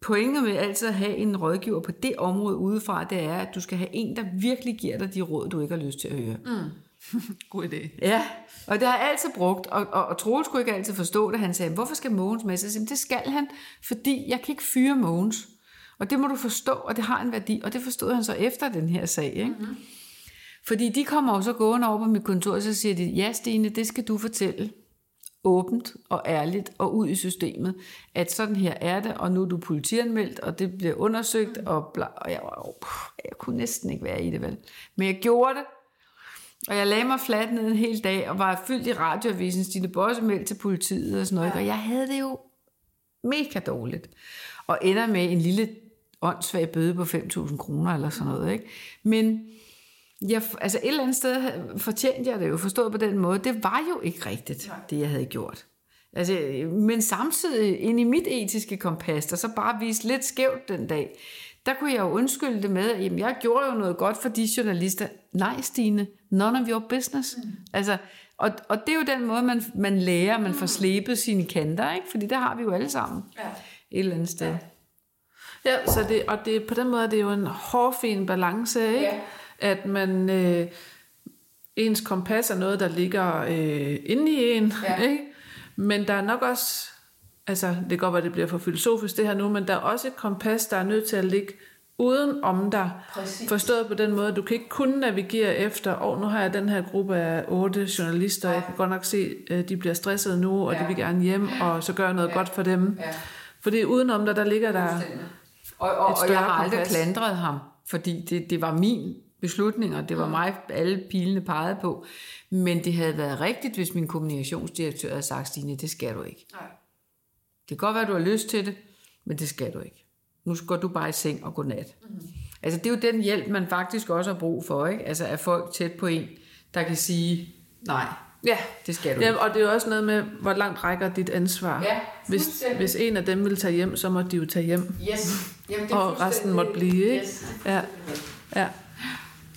pointet med altid at have en rådgiver på det område udefra, det er, at du skal have en, der virkelig giver dig de råd, du ikke har lyst til at høre. Mm. [LAUGHS] God idé. Ja, og det har jeg altid brugt, og, og, og Troels skulle ikke altid forstå det. Han sagde, hvorfor skal Mogens med? Så jeg det skal han, fordi jeg kan ikke fyre Mogens. Og det må du forstå, og det har en værdi, og det forstod han så efter den her sag. Ikke? Mm-hmm. Fordi de kommer jo så gående over på mit kontor, og så siger de, ja Stine, det skal du fortælle åbent og ærligt og ud i systemet, at sådan her er det, og nu er du politianmeldt, og det bliver undersøgt, og, bla, og jeg, var, jeg kunne næsten ikke være i det, vel. Men jeg gjorde det, og jeg lagde mig fladt ned en hel dag, og var fyldt i radioavisen, Stine Bosse meldt til politiet og sådan noget, ja. og jeg havde det jo mega dårligt. Og ender med en lille åndssvag bøde på 5.000 kroner eller sådan noget, ikke? Men jeg, altså et eller andet sted fortjente jeg det jo, forstået på den måde. Det var jo ikke rigtigt, Nej. det jeg havde gjort. Altså, men samtidig ind i mit etiske kompas, der så bare viste lidt skævt den dag, der kunne jeg jo undskylde det med, at jamen, jeg gjorde jo noget godt for de journalister. Nej, Stine, none of your business. Mm. Altså, og, og det er jo den måde, man, man lærer, man får mm. slebet sine kanter, ikke? fordi det har vi jo alle sammen ja. et eller andet sted. Ja. Ja, så det, og det, på den måde er det jo en hårfin balance, ikke? Ja. At man, øh, ens kompas er noget, der ligger øh, inde i en, ja. [LAUGHS] ikke? men der er nok også altså det kan godt være, det bliver for filosofisk det her nu, men der er også et kompas, der er nødt til at ligge uden om dig. Præcis. Forstået på den måde, du kan ikke kun navigere efter, og oh, nu har jeg den her gruppe af otte journalister, ja. jeg kan godt nok se, at de bliver stresset nu, og ja. de vil gerne hjem, og så gøre noget ja. godt for dem. Ja. Fordi udenom dig, der ligger der og, og, og jeg har aldrig kompas. klandret ham, fordi det, det var min beslutning, og det var mig, alle pilene pegede på. Men det havde været rigtigt, hvis min kommunikationsdirektør havde sagt, Stine, det skal du ikke. Nej. Det kan godt være, du har lyst til det, men det skal du ikke. Nu går du bare i seng og gå nat. Mm-hmm. Altså, det er jo den hjælp, man faktisk også har brug for, ikke? Altså, at folk tæt på en, der kan sige, nej, Ja, det skal du. Ja, og det er jo også noget med, hvor langt rækker dit ansvar. Ja, hvis, hvis en af dem vil tage hjem, så må de jo tage hjem. Yes. Jamen, det og resten måtte blive, ikke? Yes. Ja. ja.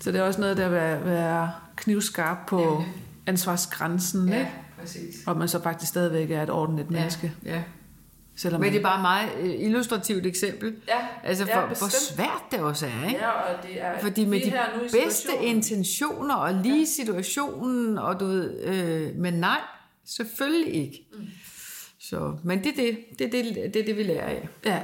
Så det er også noget, der vil være knivskarp på ja. ansvarsgrænsen, ja, ikke? Præcis. Og man så faktisk stadigvæk er et ordentligt menneske. Ja, ja. Selvom Men det er bare et meget øh, illustrativt eksempel. Ja, altså for, ja, hvor svært det også er, ikke? Ja, og det er Fordi med de bedste intentioner og lige ja. situationen, og du ved, øh, men nej, selvfølgelig ikke. Mm. Så, men det er det, det, er det, det, er det, vi lærer af. Ja.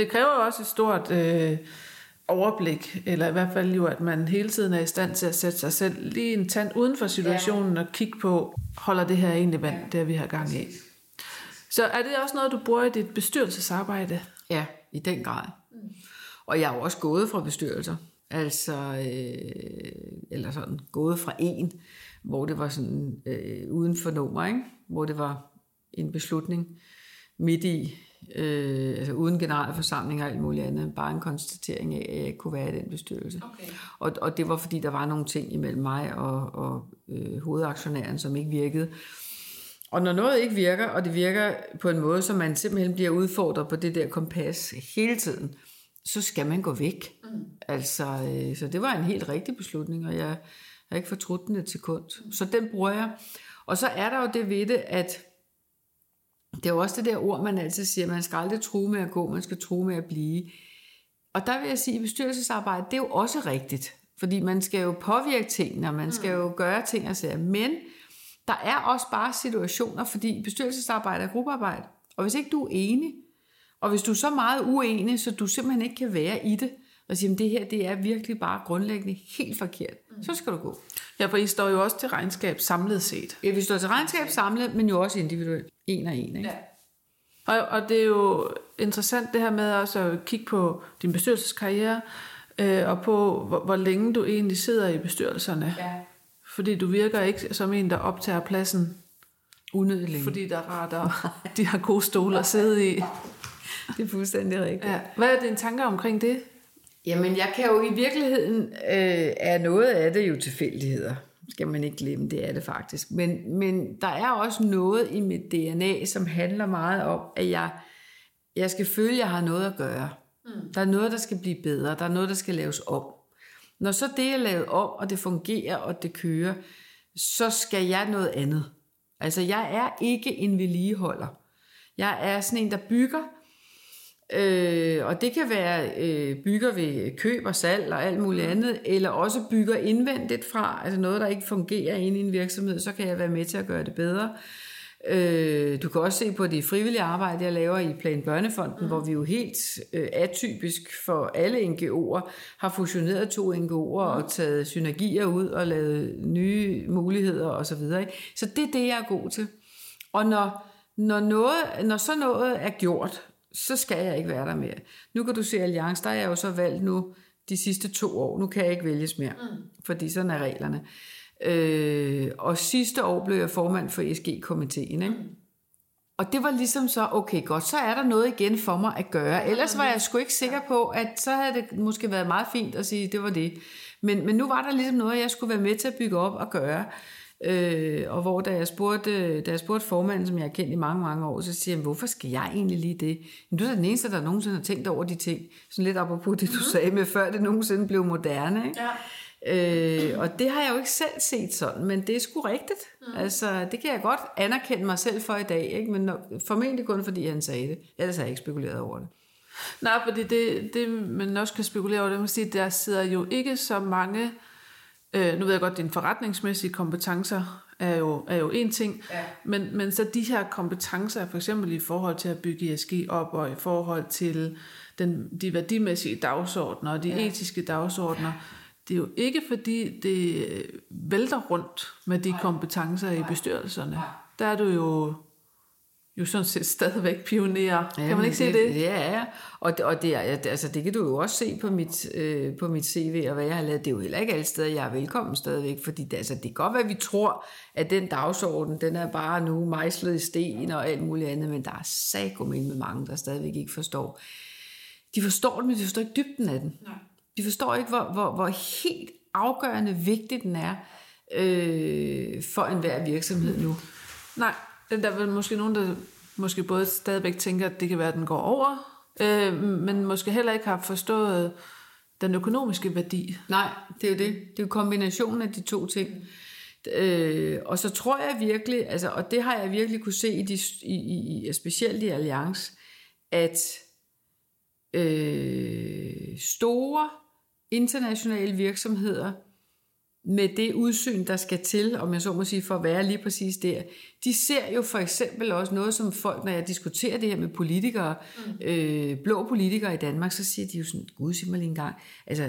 Det kræver også et stort øh, overblik, eller i hvert fald jo, at man hele tiden er i stand til at sætte sig selv lige en tand uden for situationen ja. og kigge på, holder det her egentlig vand, ja. det vi har gang i. Så er det også noget, du bruger i dit bestyrelsesarbejde? Ja, i den grad. Og jeg er jo også gået fra bestyrelser. Altså, øh, eller sådan, gået fra en, hvor det var sådan øh, uden for nummer, ikke? hvor det var en beslutning midt i, øh, altså uden generalforsamling og alt muligt andet, bare en konstatering af, at jeg ikke kunne være i den bestyrelse. Okay. Og, og det var fordi, der var nogle ting imellem mig og, og øh, hovedaktionæren, som ikke virkede. Og når noget ikke virker, og det virker på en måde, så man simpelthen bliver udfordret på det der kompas hele tiden, så skal man gå væk. Mm. Altså, øh, så det var en helt rigtig beslutning, og jeg har ikke fortrudt den et sekund. Så den bruger jeg. Og så er der jo det ved det, at det er jo også det der ord, man altid siger, man skal aldrig tro med at gå, man skal tro med at blive. Og der vil jeg sige, at bestyrelsesarbejde, det er jo også rigtigt. Fordi man skal jo påvirke tingene, og man skal jo mm. gøre ting og sager. Men der er også bare situationer, fordi bestyrelsesarbejde er gruppearbejde. Og hvis ikke du er enig, og hvis du er så meget uenig, så du simpelthen ikke kan være i det, og sige, at det her det er virkelig bare grundlæggende helt forkert, mm. så skal du gå. Ja, for I står jo også til regnskab samlet set. Ja, vi står til regnskab samlet, men jo også individuelt. En og en, ikke? Ja. Og, og det er jo interessant det her med også at kigge på din bestyrelseskarriere, øh, og på hvor, hvor længe du egentlig sidder i bestyrelserne. Ja. Fordi du virker ikke som en, der optager pladsen unødigt længe. Fordi der er rart, og [LAUGHS] de har gode stole at sidde i. Det er fuldstændig rigtigt. Ja. Hvad er dine tanker omkring det? Jamen, jeg kan jo i virkeligheden, øh, er noget af det jo tilfældigheder. Skal man ikke glemme, det er det faktisk. Men, men der er også noget i mit DNA, som handler meget om, at jeg, jeg skal føle, at jeg har noget at gøre. Mm. Der er noget, der skal blive bedre. Der er noget, der skal laves om. Når så det er lavet om, og det fungerer, og det kører, så skal jeg noget andet. Altså, jeg er ikke en vedligeholder. Jeg er sådan en, der bygger, Øh, og det kan være øh, bygger ved køb og salg og alt muligt andet, eller også bygger indvendigt fra, altså noget, der ikke fungerer inde i en virksomhed, så kan jeg være med til at gøre det bedre. Øh, du kan også se på det frivillige arbejde, jeg laver i Plan Børnefonden, mm. hvor vi jo helt øh, atypisk for alle NGO'er har fusioneret to NGO'er mm. og taget synergier ud og lavet nye muligheder osv. Så, så det er det, jeg er god til. Og når, når, noget, når så noget er gjort, så skal jeg ikke være der mere. Nu kan du se Alliance, der er jeg jo så valgt nu de sidste to år. Nu kan jeg ikke vælges mere, mm. fordi sådan er reglerne. Øh, og sidste år blev jeg formand for ESG-komiteen. Ikke? Mm. Og det var ligesom så, okay godt, så er der noget igen for mig at gøre. Ellers var jeg sgu ikke sikker på, at så havde det måske været meget fint at sige, det var det. Men, men nu var der ligesom noget, jeg skulle være med til at bygge op og gøre. Øh, og hvor da jeg, spurgte, da jeg spurgte formanden, som jeg har kendt i mange, mange år, så siger han, hvorfor skal jeg egentlig lige det? Men du er den eneste, der nogensinde har tænkt over de ting. Sådan lidt apropos det, du mm. sagde med, før det nogensinde blev moderne. Ikke? Ja. Øh, og det har jeg jo ikke selv set sådan, men det er sgu rigtigt. Mm. Altså, det kan jeg godt anerkende mig selv for i dag, ikke? men formentlig kun fordi han sagde det. Ellers har jeg ikke spekuleret over det. Nej, fordi det, det man også kan spekulere over, det man sige, der sidder jo ikke så mange Øh, nu ved jeg godt, at dine forretningsmæssige kompetencer er jo, er jo en ting, ja. men, men så de her kompetencer, for eksempel i forhold til at bygge ESG op, og i forhold til den, de værdimæssige dagsordner og de ja. etiske dagsordner, det er jo ikke fordi, det vælter rundt med de kompetencer i bestyrelserne. Der er du jo jo sådan set stadigvæk pionerer. Ja, kan man ikke det, se det? Ja, ja. Og, og det, er, altså, det kan du jo også se på mit, øh, på mit CV og hvad jeg har lavet. Det er jo heller ikke alle steder, jeg er velkommen stadigvæk, fordi det, altså, det kan godt være, at vi tror, at den dagsorden, den er bare nu mejslet i sten og alt muligt andet, men der er sagomænd med mange, der stadigvæk ikke forstår. De forstår den, men de forstår ikke dybden af den. Nej. De forstår ikke, hvor, hvor, hvor helt afgørende vigtig den er øh, for enhver virksomhed nu. Nej, der er vel måske nogen, der måske både stadigvæk tænker, at det kan være, at den går over, øh, men måske heller ikke har forstået den økonomiske værdi. Nej, det er jo det. Det er jo kombinationen af de to ting. Øh, og så tror jeg virkelig, altså, og det har jeg virkelig kunne se i, de, i, i specielt i Alliance, at øh, store internationale virksomheder med det udsyn, der skal til, om jeg så må sige, for at være lige præcis der. De ser jo for eksempel også noget som folk, når jeg diskuterer det her med politikere, mm. øh, blå politikere i Danmark, så siger de jo sådan, gud, sig mig lige en gang, altså,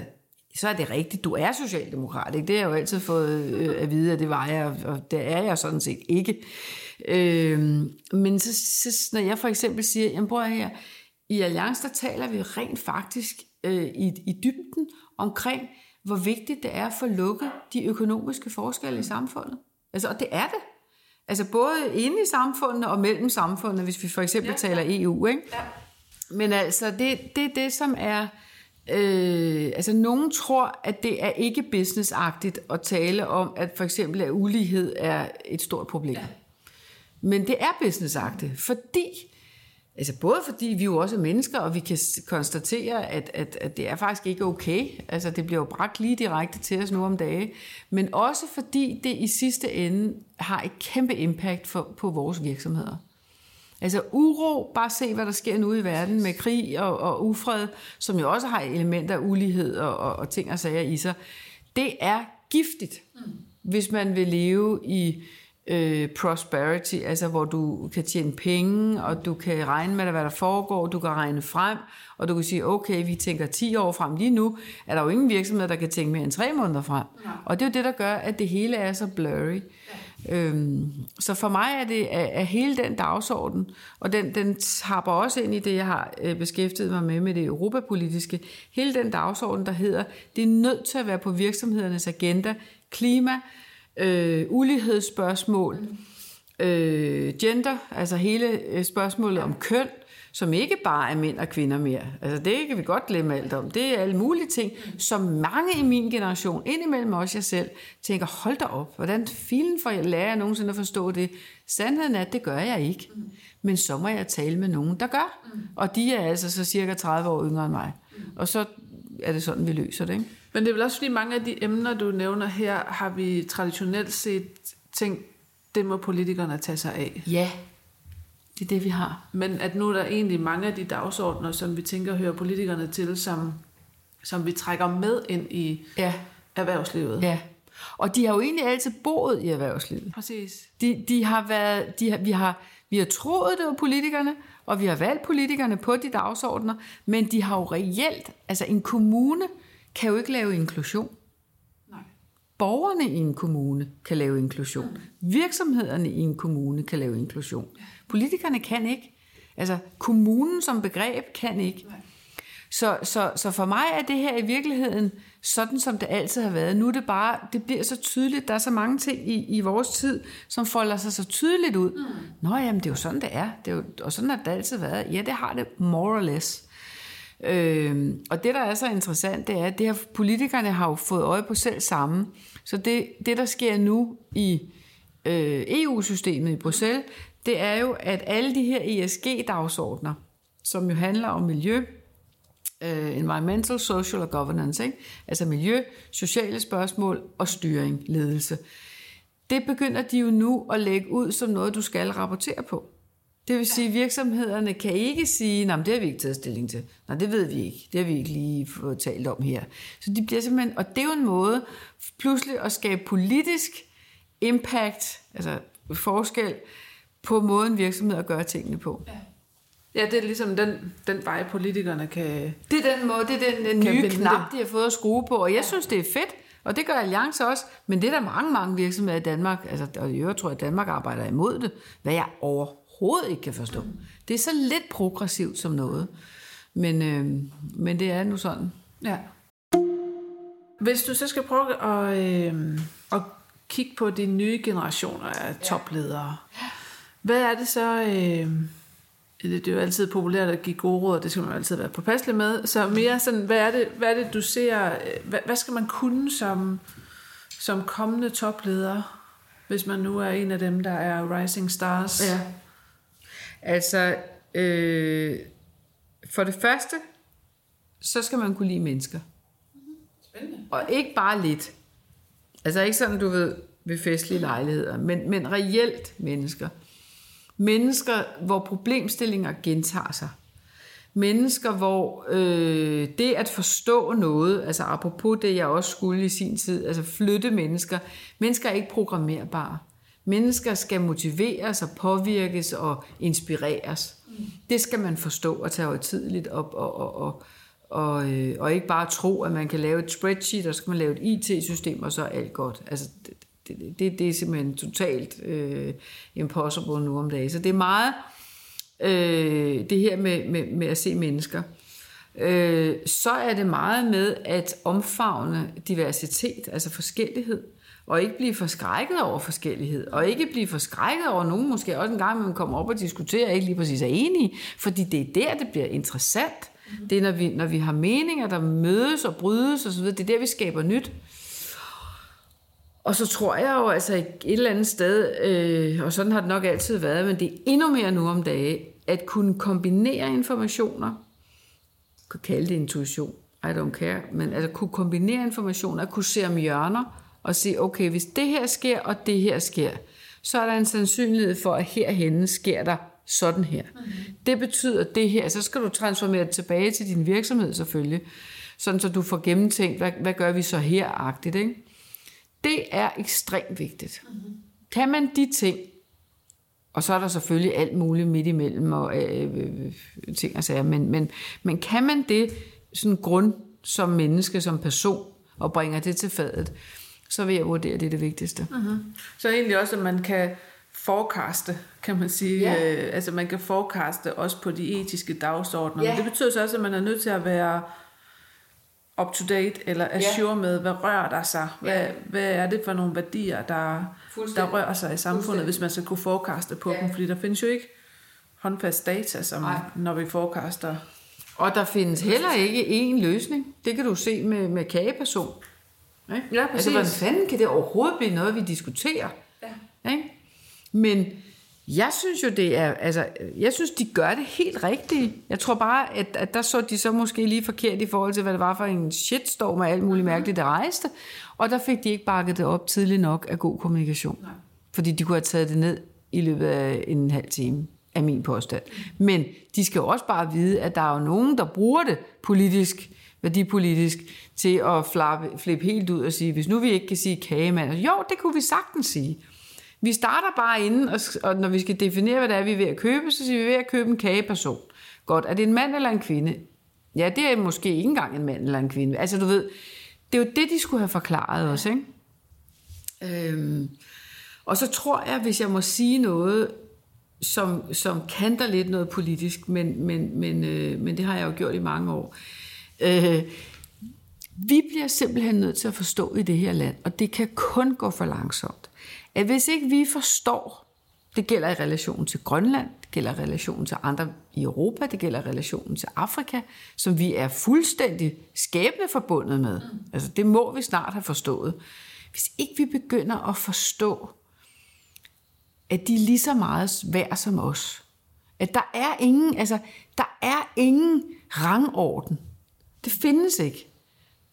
så er det rigtigt, du er socialdemokrat, ikke? Det har jeg jo altid fået øh, at vide, at det var jeg, og det er jeg sådan set ikke. Øh, men så, så, når jeg for eksempel siger, jamen prøv her, i Alliance, der taler vi rent faktisk øh, i, i dybden omkring, hvor vigtigt det er at få lukket de økonomiske forskelle i samfundet. Altså, og det er det. Altså både inde i samfundet og mellem samfundet, hvis vi for eksempel ja, taler EU. Ikke? Ja. Men altså, det, det er det, som er... Øh, altså, nogen tror, at det er ikke businessagtigt at tale om, at for eksempel at ulighed er et stort problem. Ja. Men det er businessagtigt, fordi Altså både fordi vi jo også er mennesker, og vi kan konstatere, at, at, at det er faktisk ikke okay. Altså det bliver jo bragt lige direkte til os nu om dagen. Men også fordi det i sidste ende har et kæmpe impact for, på vores virksomheder. Altså uro, bare se hvad der sker nu i verden med krig og, og ufred, som jo også har elementer af ulighed og, og, og ting og sager i sig. Det er giftigt, mm. hvis man vil leve i øh, prosperity, altså hvor du kan tjene penge, og du kan regne med, hvad der foregår, du kan regne frem, og du kan sige, okay, vi tænker 10 år frem. Lige nu er der jo ingen virksomhed, der kan tænke mere end 3 måneder frem. Ja. Og det er jo det, der gør, at det hele er så blurry. Ja. Øhm, så for mig er det er, er hele den dagsorden, og den, den tapper også ind i det, jeg har øh, beskæftiget mig med, med det europapolitiske, hele den dagsorden, der hedder, det er nødt til at være på virksomhedernes agenda, klima, øh, ulighedsspørgsmål, øh, gender, altså hele øh, spørgsmålet om køn, som ikke bare er mænd og kvinder mere. Altså det kan vi godt glemme alt om. Det er alle mulige ting, som mange i min generation, indimellem også jeg selv, tænker, hold da op, hvordan filen for jeg lærer jeg nogensinde at forstå det? Sandheden er, at det gør jeg ikke. Men så må jeg tale med nogen, der gør. Og de er altså så cirka 30 år yngre end mig. Og så er det sådan, vi løser det. Ikke? Men det er vel også fordi mange af de emner, du nævner her, har vi traditionelt set tænkt, det må politikerne tage sig af. Ja, det er det, vi har. Men at nu er der egentlig mange af de dagsordner, som vi tænker hører politikerne til, som, som vi trækker med ind i ja. erhvervslivet. Ja, og de har jo egentlig altid boet i erhvervslivet. Præcis. De, de har været, de har, vi, har, vi har troet, det var politikerne, og vi har valgt politikerne på de dagsordner, men de har jo reelt, altså en kommune kan jo ikke lave inklusion. Nej. Borgerne i en kommune kan lave inklusion. Mm. Virksomhederne i en kommune kan lave inklusion. Politikerne kan ikke. Altså kommunen som begreb kan ikke. Nej. Så, så, så for mig er det her i virkeligheden sådan, som det altid har været. Nu er det bare, det bliver så tydeligt, der er så mange ting i, i vores tid, som folder sig så tydeligt ud. Mm. Nå jamen, det er jo sådan, det er. Det er jo, og sådan har det altid været. Ja, det har det more or less. Øh, og det, der er så interessant, det er, at det her, politikerne har jo fået øje på selv sammen. Så det, det der sker nu i øh, EU-systemet i Bruxelles, det er jo, at alle de her ESG-dagsordner, som jo handler om miljø, øh, environmental, social og governance, ikke? altså miljø, sociale spørgsmål og styring, ledelse. Det begynder de jo nu at lægge ud som noget, du skal rapportere på. Det vil sige, at virksomhederne kan ikke sige, at det har vi ikke taget stilling til. Nej, det ved vi ikke. Det har vi ikke lige fået talt om her. Så de bliver simpelthen, og det er jo en måde pludselig at skabe politisk impact, altså forskel på måden virksomheder gør tingene på. Ja. Ja, det er ligesom den, den vej, politikerne kan Det er den måde, det er den, den nye knap, de har fået at skrue på, og jeg synes, det er fedt, og det gør Alliance også, men det er der mange, mange virksomheder i Danmark, altså, og i øvrigt tror jeg, at Danmark arbejder imod det, hvad jeg overhovedet ikke kan forstå. Det er så lidt progressivt som noget, men, øh, men det er nu sådan. Ja. Hvis du så skal prøve at, øh, at kigge på de nye generationer af topledere, ja. hvad er det så... Øh, det er jo altid populært at give gode råd, det skal man jo altid være påpasselig med. Så mere sådan, hvad er det, hvad er det du ser, hvad, hvad skal man kunne som, som kommende topleder, hvis man nu er en af dem, der er rising stars? Ja. Altså, øh, for det første, så skal man kunne lide mennesker. Spændende. Og ikke bare lidt. Altså ikke sådan, du ved, ved festlige lejligheder, men, men reelt mennesker mennesker, hvor problemstillinger gentager sig. Mennesker, hvor øh, det at forstå noget, altså apropos det, jeg også skulle i sin tid, altså flytte mennesker. Mennesker er ikke programmerbare. Mennesker skal motiveres og påvirkes og inspireres. Det skal man forstå og tage tidligt op og, og, og, og, øh, og ikke bare tro, at man kan lave et spreadsheet, og så skal man lave et IT-system, og så er alt godt. Altså, det, det, det, er simpelthen totalt øh, impossible nu om dagen. Så det er meget øh, det her med, med, med at se mennesker. Øh, så er det meget med at omfavne diversitet, altså forskellighed, og ikke blive forskrækket over forskellighed, og ikke blive forskrækket over nogen, måske også en gang, man kommer op og diskuterer, ikke lige præcis er enige, fordi det er der, det bliver interessant. Det er, når vi, når vi har meninger, der mødes og brydes osv., det er der, vi skaber nyt. Og så tror jeg jo altså et eller andet sted, øh, og sådan har det nok altid været, men det er endnu mere nu om dagen, at kunne kombinere informationer, kan kalde det intuition, I don't care, men altså kunne kombinere informationer, at kunne se om hjørner, og sige, okay, hvis det her sker, og det her sker, så er der en sandsynlighed for, at herhenne sker der sådan her. Mm-hmm. Det betyder det her, så skal du transformere det tilbage til din virksomhed selvfølgelig, sådan så du får gennemtænkt, hvad, hvad gør vi så her-agtigt, ikke? Det er ekstremt vigtigt. Mm-hmm. Kan man de ting, og så er der selvfølgelig alt muligt midt imellem og øh, øh, ting og sager, men, men, men kan man det sådan grund som menneske, som person, og bringer det til fadet, så vil jeg vurdere, at det er det vigtigste. Mm-hmm. Så egentlig også, at man kan forecaste, kan man sige. Ja. Øh, altså man kan forecaste også på de etiske dagsordner. Ja. Men det betyder så også, at man er nødt til at være up to date eller assure ja. med, hvad rører der sig? Hvad, ja. hvad er det for nogle værdier, der, der rører sig i samfundet, hvis man skal kunne forecaste på ja. dem? Fordi der findes jo ikke håndfast data, som Nej. når vi forecaster. Og der findes heller ikke én løsning. Det kan du se med, med kageperson. Ikke? Ja, præcis. Altså, hvordan fanden kan det overhovedet blive noget, vi diskuterer? Ja. Ikke? Men jeg synes jo, det er, altså, jeg synes, de gør det helt rigtigt. Jeg tror bare, at, at der så de så måske lige forkert i forhold til, hvad det var for en shitstorm og alt muligt mærkeligt, der rejste. Og der fik de ikke bakket det op tidligt nok af god kommunikation. Nej. Fordi de kunne have taget det ned i løbet af en halv time, af min påstand. Men de skal jo også bare vide, at der er jo nogen, der bruger det politisk, værdipolitisk, til at flappe, flippe helt ud og sige, hvis nu vi ikke kan sige kagemand, jo, det kunne vi sagtens sige. Vi starter bare inden, og, og når vi skal definere, hvad det er, vi er ved at købe, så siger vi, vi er ved at købe en kageperson. Godt, er det en mand eller en kvinde? Ja, det er måske ikke engang en mand eller en kvinde. Altså du ved, det er jo det, de skulle have forklaret os, ikke? Øhm, og så tror jeg, hvis jeg må sige noget, som, som kanter lidt noget politisk, men, men, men, øh, men det har jeg jo gjort i mange år. Øh, vi bliver simpelthen nødt til at forstå i det her land, og det kan kun gå for langsomt, at hvis ikke vi forstår, det gælder i relation til Grønland, det gælder i relation til andre i Europa, det gælder i relation til Afrika, som vi er fuldstændig skæbne forbundet med. Mm. Altså det må vi snart have forstået. Hvis ikke vi begynder at forstå, at de er lige så meget værd som os. At der er ingen, altså, der er ingen rangorden. Det findes ikke.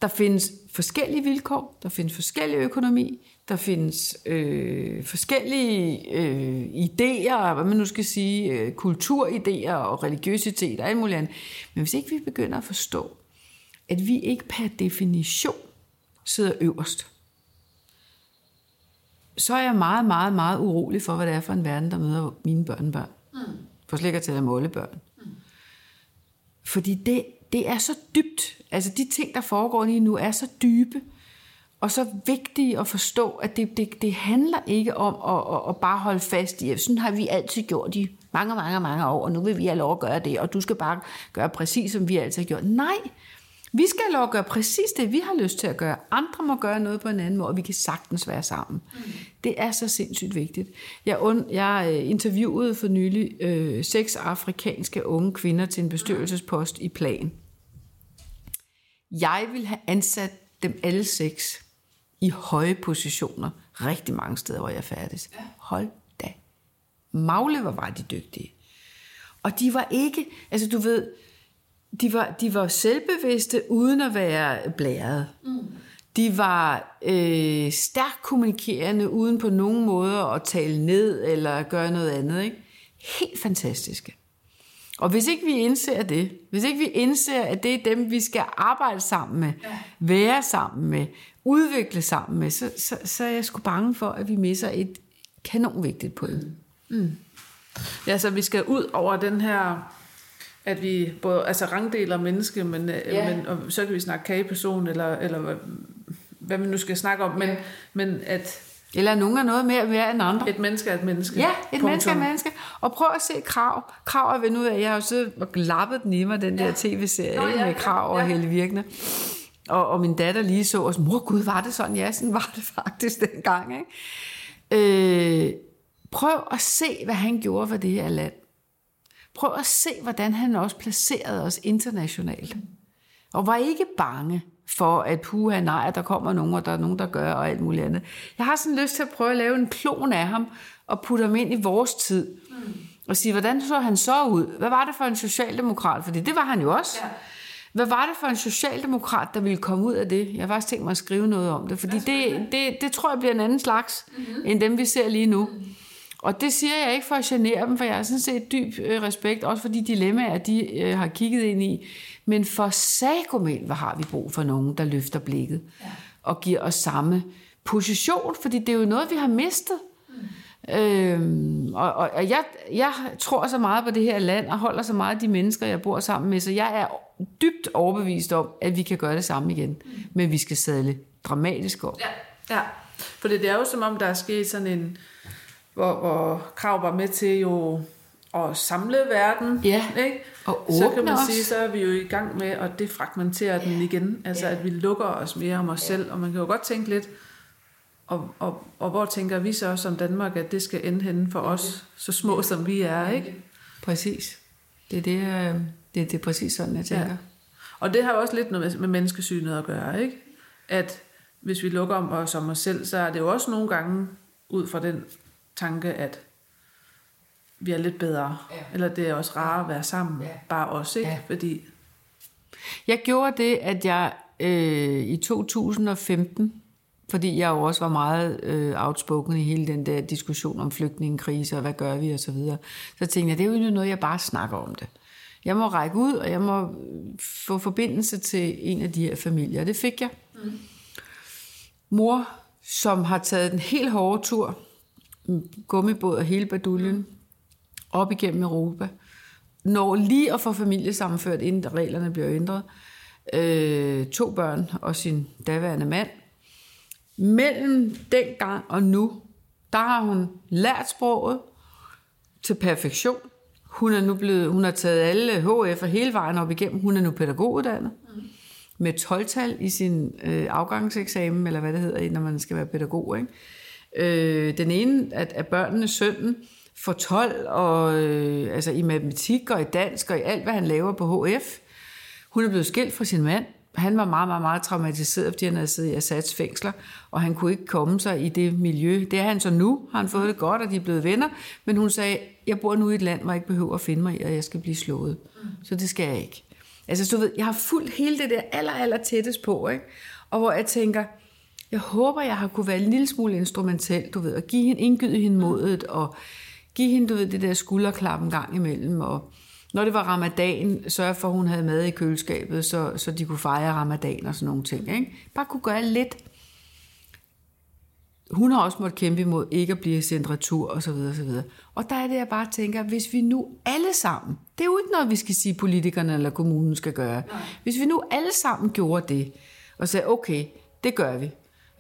Der findes forskellige vilkår, der findes forskellig økonomi, der findes øh, forskellige øh, idéer, hvad man nu skal sige, øh, kulturidéer og religiøsitet og alt muligt andet. Men hvis ikke vi begynder at forstå, at vi ikke per definition sidder øverst, så er jeg meget, meget, meget urolig for, hvad det er for en verden, der møder mine børnebørn. Mm. For slet ikke at tale målebørn. Mm. Fordi det, det er så dybt. Altså de ting, der foregår lige nu, er så dybe og så vigtige at forstå, at det, det, det handler ikke om at, at, at bare holde fast i, sådan har vi altid gjort i mange, mange, mange år, og nu vil vi have lov at gøre det, og du skal bare gøre præcis, som vi altid har gjort. Nej, vi skal have lov at gøre præcis det, vi har lyst til at gøre. Andre må gøre noget på en anden måde, og vi kan sagtens være sammen. Mm. Det er så sindssygt vigtigt. Jeg, und, jeg øh, interviewede for nylig øh, seks afrikanske unge kvinder til en bestyrelsespost i Plan. Jeg vil have ansat dem alle seks i høje positioner rigtig mange steder, hvor jeg færdes. Hold da. Magle, hvor var de dygtige. Og de var ikke, altså du ved, de var, de var selvbevidste uden at være blæret. Mm. De var øh, stærkt kommunikerende uden på nogen måde at tale ned eller gøre noget andet. Ikke? Helt fantastiske. Og hvis ikke vi indser det, hvis ikke vi indser, at det er dem, vi skal arbejde sammen med, ja. være sammen med, udvikle sammen med, så, så, så er jeg sgu bange for, at vi misser et kanon vigtigt point. Mm. Ja, så vi skal ud over den her, at vi både altså rangdeler menneske, men, øh, ja. men og så kan vi snakke kageperson, eller, eller hvad, hvad vi nu skal snakke om, men, men at... Eller nogen er noget mere værd end andre. Et menneske er et menneske. Ja, et Punktum. menneske er et menneske. Og prøv at se Krav. Krav er ved nu af, jeg har jo siddet og lappet den i mig, den ja. der tv-serie Nå, ja, med Krav og ja. Helle Virkne. Og, og min datter lige så og mor gud, var det sådan? Ja, sådan var det faktisk [LAUGHS] dengang. Ikke? Øh, prøv at se, hvad han gjorde for det her land. Prøv at se, hvordan han også placerede os internationalt. Og var ikke bange for, at puha nej, der kommer nogen, og der er nogen, der gør, og alt muligt andet. Jeg har sådan lyst til at prøve at lave en klon af ham, og putte ham ind i vores tid. Mm. Og sige, hvordan så han så ud? Hvad var det for en socialdemokrat? Fordi det var han jo også. Ja. Hvad var det for en socialdemokrat, der ville komme ud af det? Jeg har faktisk tænkt mig at skrive noget om det, fordi det, det, det tror jeg bliver en anden slags, mm-hmm. end dem vi ser lige nu. Mm. Og det siger jeg ikke for at genere dem, for jeg har sådan set dyb øh, respekt, også for de dilemmaer, de øh, har kigget ind i. Men for sagomel, hvad har vi brug for nogen, der løfter blikket ja. og giver os samme position, fordi det er jo noget, vi har mistet. Mm. Øhm, og og, og jeg, jeg tror så meget på det her land, og holder så meget af de mennesker, jeg bor sammen med, så jeg er dybt overbevist om, at vi kan gøre det samme igen. Mm. Men vi skal sadle dramatisk op. Ja, ja. for det er jo som om, der er sket sådan en hvor, hvor Krav var med til jo at samle verden. Ja, ikke? og Så kan man os. sige, så er vi jo i gang med at defragmentere ja. den igen. Altså ja. at vi lukker os mere om os ja. selv. Og man kan jo godt tænke lidt, og, og, og hvor tænker vi så som Danmark, at det skal ende henne for os, så små som vi er, ikke? Præcis. Det er, det, øh, det, det er præcis sådan, jeg tænker. Ja. Og det har også lidt noget med menneskesynet at gøre, ikke? At hvis vi lukker om os om os selv, så er det jo også nogle gange ud fra den tanke, at vi er lidt bedre. Ja. Eller det er også rart at være sammen. Ja. Bare os, ikke? Ja. Fordi... Jeg gjorde det, at jeg øh, i 2015, fordi jeg jo også var meget øh, outspoken i hele den der diskussion om flygtningekrise, og hvad gør vi, og så videre. Så tænkte jeg, det er jo noget, jeg bare snakker om det. Jeg må række ud, og jeg må få forbindelse til en af de her familier. Det fik jeg. Mm. Mor, som har taget den helt hårde tur gummibåd og hele baduljen op igennem Europa. Når lige at få familiesammenført, inden reglerne bliver ændret. Øh, to børn og sin daværende mand. Mellem dengang og nu, der har hun lært sproget til perfektion. Hun er nu blevet, hun har taget alle HF og hele vejen op igennem. Hun er nu pædagoguddannet. Med 12-tal i sin øh, afgangseksamen, eller hvad det hedder, når man skal være pædagog. Ikke? Øh, den ene af, af børnene, sønnen, får 12 og, øh, altså i matematik og i dansk og i alt, hvad han laver på HF. Hun er blevet skilt fra sin mand. Han var meget, meget, meget traumatiseret, fordi han havde siddet i Assads fængsler, og han kunne ikke komme sig i det miljø. Det er han så nu. Har han fået det godt, og de er blevet venner. Men hun sagde, jeg bor nu i et land, hvor jeg ikke behøver at finde mig i, og jeg skal blive slået. Mm. Så det skal jeg ikke. Altså, du ved, jeg har fulgt hele det der aller, aller tættest på, ikke? Og hvor jeg tænker, jeg håber, jeg har kunne være en lille smule instrumentel, du ved, og give hende, indgyde hende modet, og give hende, du ved, det der skulderklap en gang imellem, og når det var ramadan, sørge for, at hun havde mad i køleskabet, så, så de kunne fejre ramadan og sådan nogle ting. Ikke? Bare kunne gøre lidt. Hun har også måttet kæmpe imod ikke at blive sendt retur og så videre, og så videre. Og der er det, jeg bare tænker, hvis vi nu alle sammen, det er jo ikke noget, vi skal sige, politikerne eller kommunen skal gøre. Hvis vi nu alle sammen gjorde det, og sagde, okay, det gør vi.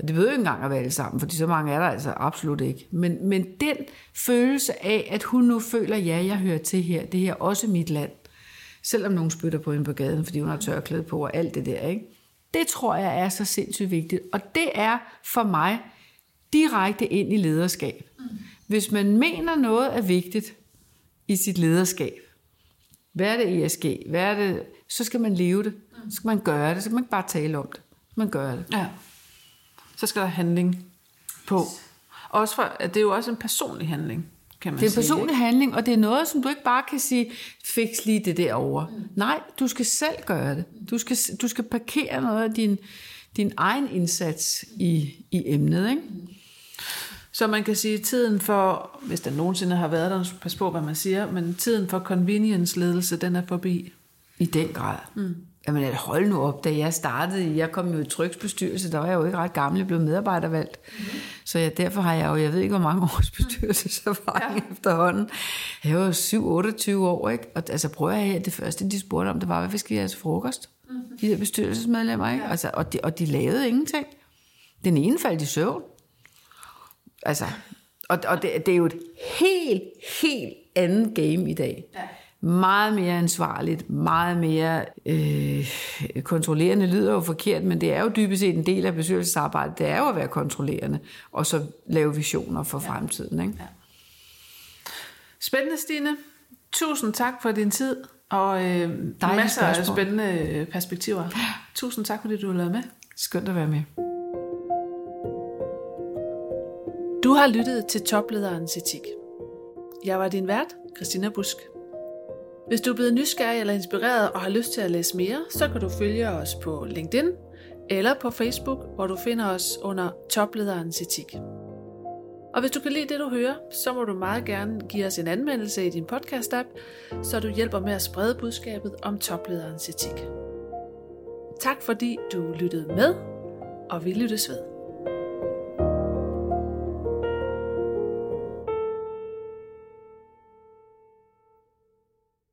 Det jo ikke engang at være alle sammen, fordi så mange er der altså absolut ikke. Men, men den følelse af, at hun nu føler, ja, jeg hører til her, det her er også mit land. Selvom nogen spytter på hende på gaden, fordi hun har tørklæde på og alt det der, ikke? Det tror jeg er så sindssygt vigtigt. Og det er for mig direkte ind i lederskab. Hvis man mener noget er vigtigt i sit lederskab, hvad er det ESG, hvad er det, så skal man leve det. Så skal man gøre det, så skal man ikke bare tale om det. Så skal man gøre det. Ja så skal der handling på. Også for, det er jo også en personlig handling, kan man Det er en sige, personlig ikke? handling, og det er noget, som du ikke bare kan sige, fix lige det derovre. Mm. Nej, du skal selv gøre det. Du skal, du skal parkere noget af din, din egen indsats i, i emnet. Ikke? Så man kan sige, tiden for, hvis der nogensinde har været der, pas på, hvad man siger, men tiden for convenience-ledelse, den er forbi. I den grad. Mm. Jamen altså, hold nu op, da jeg startede, jeg kom jo i tryksbestyrelse, der var jeg jo ikke ret gammel, jeg blev medarbejdervalgt. Mm. Så jeg, derfor har jeg jo, jeg ved ikke, hvor mange [LAUGHS] års bestyrelseserfaring ja. efterhånden. Jeg var jo 7-28 år, ikke? Og altså prøver jeg her, det første, de spurgte om, det var, hvad skal vi have til frokost? Mm. De der bestyrelsesmedlemmer, ikke? Ja. Altså, og, de, og de lavede ingenting. Den ene faldt i søvn. Altså, og, og det, det er jo et helt, helt andet game i dag. Ja meget mere ansvarligt, meget mere øh, kontrollerende lyder jo forkert, men det er jo dybest set en del af bestyrelsesarbejdet. Det er jo at være kontrollerende, og så lave visioner for ja. fremtiden. Ikke? Ja. Spændende, Stine. Tusind tak for din tid, og øh, masser af spændende perspektiver. Ja. Tusind tak, fordi du har lavet med. Skønt at være med. Du har lyttet til Toplederens Etik. Jeg var din vært, Christina Busk. Hvis du er blevet nysgerrig eller inspireret og har lyst til at læse mere, så kan du følge os på LinkedIn eller på Facebook, hvor du finder os under Toplederens Etik. Og hvis du kan lide det, du hører, så må du meget gerne give os en anmeldelse i din podcast-app, så du hjælper med at sprede budskabet om toplederens etik. Tak fordi du lyttede med, og vi lyttes ved.